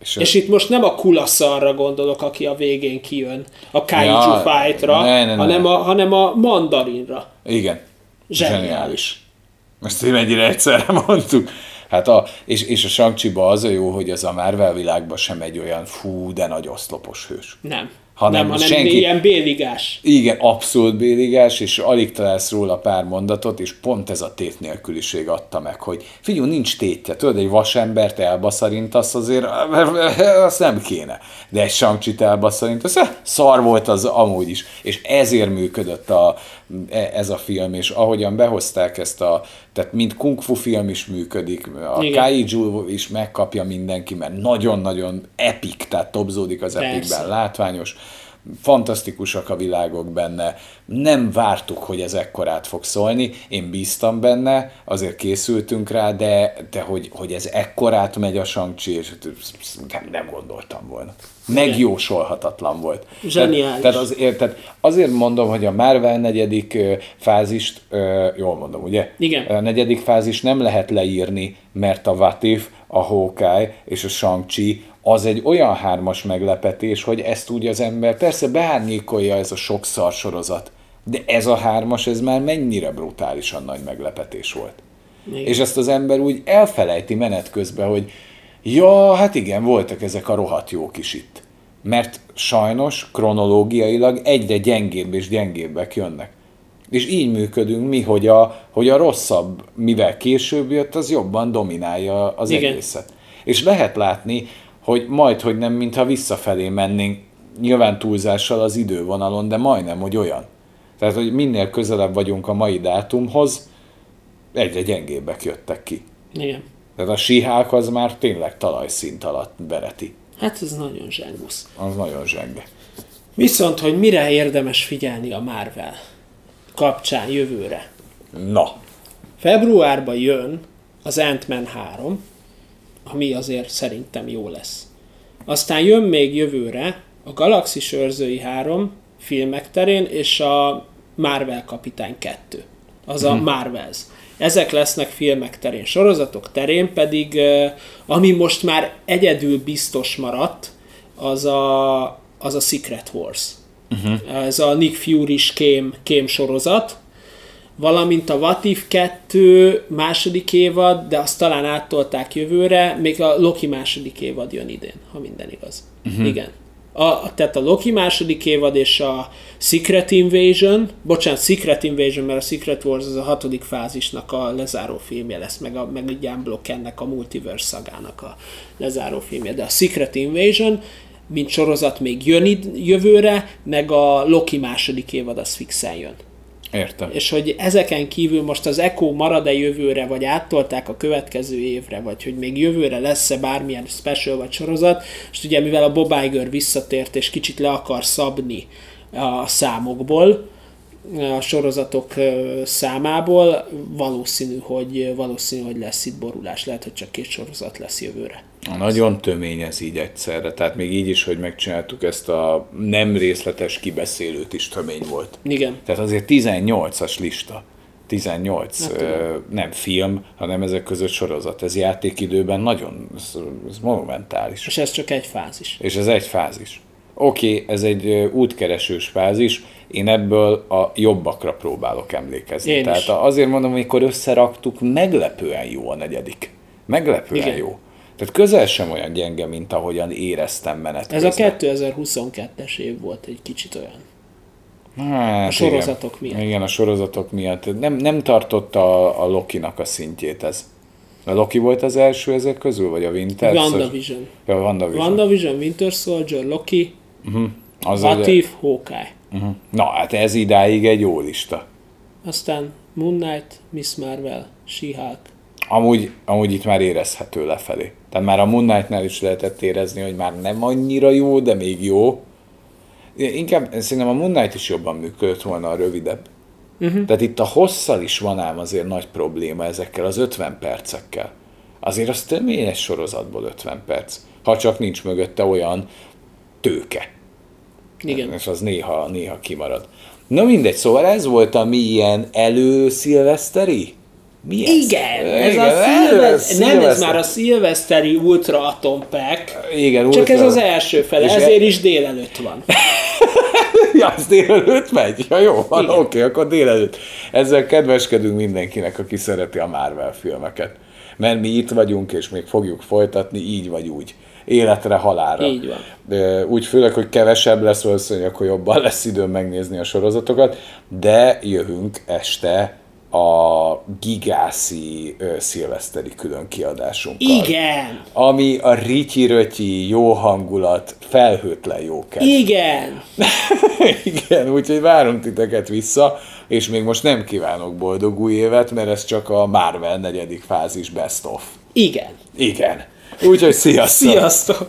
És, És itt most nem a kulaszarra gondolok, aki a végén kijön a kaiju Ja, fightra, ne, ne, ne. hanem, a, hanem a mandarinra. Igen. Zseniális. Most hogy mennyire egyszerre mondtuk. Hát a, és, és a shang az a jó, hogy az a Marvel világban sem egy olyan fú, de nagy oszlopos hős. Nem. Hanem nem, hanem senki- ilyen béligás. Igen, abszolút béligás, és alig találsz róla pár mondatot, és pont ez a tét nélküliség adta meg, hogy figyelj, nincs tétje, tudod, egy vasembert elbaszarintasz azért, azt nem kéne. De egy sancsit elbaszarintasz, eh, szar volt az amúgy is. És ezért működött a, ez a film, és ahogyan behozták ezt a, tehát mint kung fu film is működik, a Igen. kaiju is megkapja mindenki, mert nagyon-nagyon epic, tehát topzódik az Persze. epicben, látványos, fantasztikusak a világok benne, nem vártuk, hogy ez ekkorát fog szólni, én bíztam benne, azért készültünk rá, de, de hogy, hogy ez ekkorát megy a Shang-Chi, és nem, nem gondoltam volna. Megjósolhatatlan volt. Zseniális. Tehát, tehát, azért, tehát azért mondom, hogy a Marvel negyedik fázist, jól mondom, ugye? Igen. A negyedik fázis nem lehet leírni, mert a What If, a Hawkeye és a Shang-Chi az egy olyan hármas meglepetés, hogy ezt úgy az ember, persze beárnyékolja ez a sok szar sorozat, de ez a hármas, ez már mennyire brutálisan nagy meglepetés volt. Igen. És ezt az ember úgy elfelejti menet közben, hogy ja, hát igen, voltak ezek a rohadt jók is itt. Mert sajnos kronológiailag egyre gyengébb és gyengébbek jönnek. És így működünk mi, hogy a, hogy a rosszabb, mivel később jött, az jobban dominálja az Igen. egészet. És lehet látni, hogy majd, hogy nem, mintha visszafelé mennénk, nyilván túlzással az idővonalon, de majdnem, hogy olyan. Tehát, hogy minél közelebb vagyunk a mai dátumhoz, egyre gyengébbek jöttek ki. Igen. Tehát a síhák az már tényleg talajszint alatt bereti. Hát ez nagyon zsengusz. Az nagyon zsenge. Viszont, hogy mire érdemes figyelni a Marvel kapcsán jövőre. Na, Februárban jön az Ant-Man 3, ami azért szerintem jó lesz. Aztán jön még jövőre a Galaxis őrzői 3 filmek terén, és a Marvel Kapitány 2. Az a Marvels. Ezek lesznek filmek terén. Sorozatok terén pedig, ami most már egyedül biztos maradt, az a, az a Secret Wars. Uh-huh. Ez a Nick Fury-s kém, kém sorozat, valamint a What If 2 második évad, de azt talán áttolták jövőre, még a Loki második évad jön idén, ha minden igaz. Uh-huh. Igen. A, tehát a Loki második évad és a Secret Invasion, bocsánat, Secret Invasion, mert a Secret Wars az a hatodik fázisnak a lezáró filmje lesz, meg, a, meg egy blokk ennek a Multiverse szagának a lezáró filmje, de a Secret Invasion, mint sorozat még jön id, jövőre, meg a Loki második évad az fixen jön értem. és hogy ezeken kívül most az Echo marad-e jövőre, vagy áttolták a következő évre, vagy hogy még jövőre lesz-e bármilyen special vagy sorozat, és ugye mivel a Bob Iger visszatért, és kicsit le akar szabni a számokból, a sorozatok számából, valószínű, hogy, valószínű, hogy lesz itt borulás. Lehet, hogy csak két sorozat lesz jövőre. Nagyon tömény ez így egyszerre. Tehát még így is, hogy megcsináltuk ezt a nem részletes kibeszélőt is tömény volt. Igen. Tehát azért 18-as lista. 18 Hát nem film, hanem ezek között sorozat. Ez játékidőben nagyon ez, ez monumentális. És ez csak egy fázis. És ez egy fázis. Oké, okay, ez egy útkeresős fázis, én ebből a jobbakra próbálok emlékezni. Én Tehát is. azért mondom, amikor összeraktuk, meglepően jó a negyedik. Meglepően Igen. jó. Tehát közel sem olyan gyenge, mint ahogyan éreztem menet Ez a közben. 2022-es év volt egy kicsit olyan. Hát, A sorozatok igen. miatt. Igen, a sorozatok miatt. Nem, nem tartotta a, a Loki-nak a szintjét ez. A Loki volt az első ezek közül, vagy a Winter? WandaVision. Ja, WandaVision. WandaVision, Winter Soldier, Loki, Az What egy- If, Hawkeye. Mhm. Na, hát ez idáig egy jó lista. Aztán Moon Knight, Miss Marvel, She-Hulk. Amúgy, amúgy itt már érezhető lefelé. Tehát már a Moon Knight-nál is lehetett érezni, hogy már nem annyira jó, de még jó. Inkább szerintem a Moon Knight is jobban működött volna a rövidebb. Uh-huh. Tehát itt a hosszal is van ám azért nagy probléma ezekkel az 50 percekkel. Azért az tömény egy sorozatból 50 perc, ha csak nincs mögötte olyan tőke. Igen. És az néha, néha kimarad. Na mindegy, szóval ez volt a mi ilyen előszilveszteri? Mi ez? Igen, ez Igen, a szilvesz... nem ez már a szilveszteri Ultra Atom Pack, Igen, csak ultra- ez az első fele, És ezért is délelőtt van. Ja, az délelőtt megy? Ja, jó, van, oké, okay, akkor délelőtt. Ezzel kedveskedünk mindenkinek, aki szereti a Marvel filmeket. Mert mi itt vagyunk, és még fogjuk folytatni, így vagy úgy. Életre, halálra. Így van. De úgy főleg, hogy kevesebb lesz valószínűleg, akkor jobban lesz időm megnézni a sorozatokat, de jövünk este a gigászi ö, szilveszteri külön kiadásunkkal. Igen, Ami a rityi jó hangulat, felhőtlen jó kedv. igen. Igen, úgyhogy várunk titeket vissza, és még most nem kívánok boldog új évet, mert ez csak a Marvel negyedik fázis best of. Igen. Igen. Úgyhogy sziasztok! Sziasztok!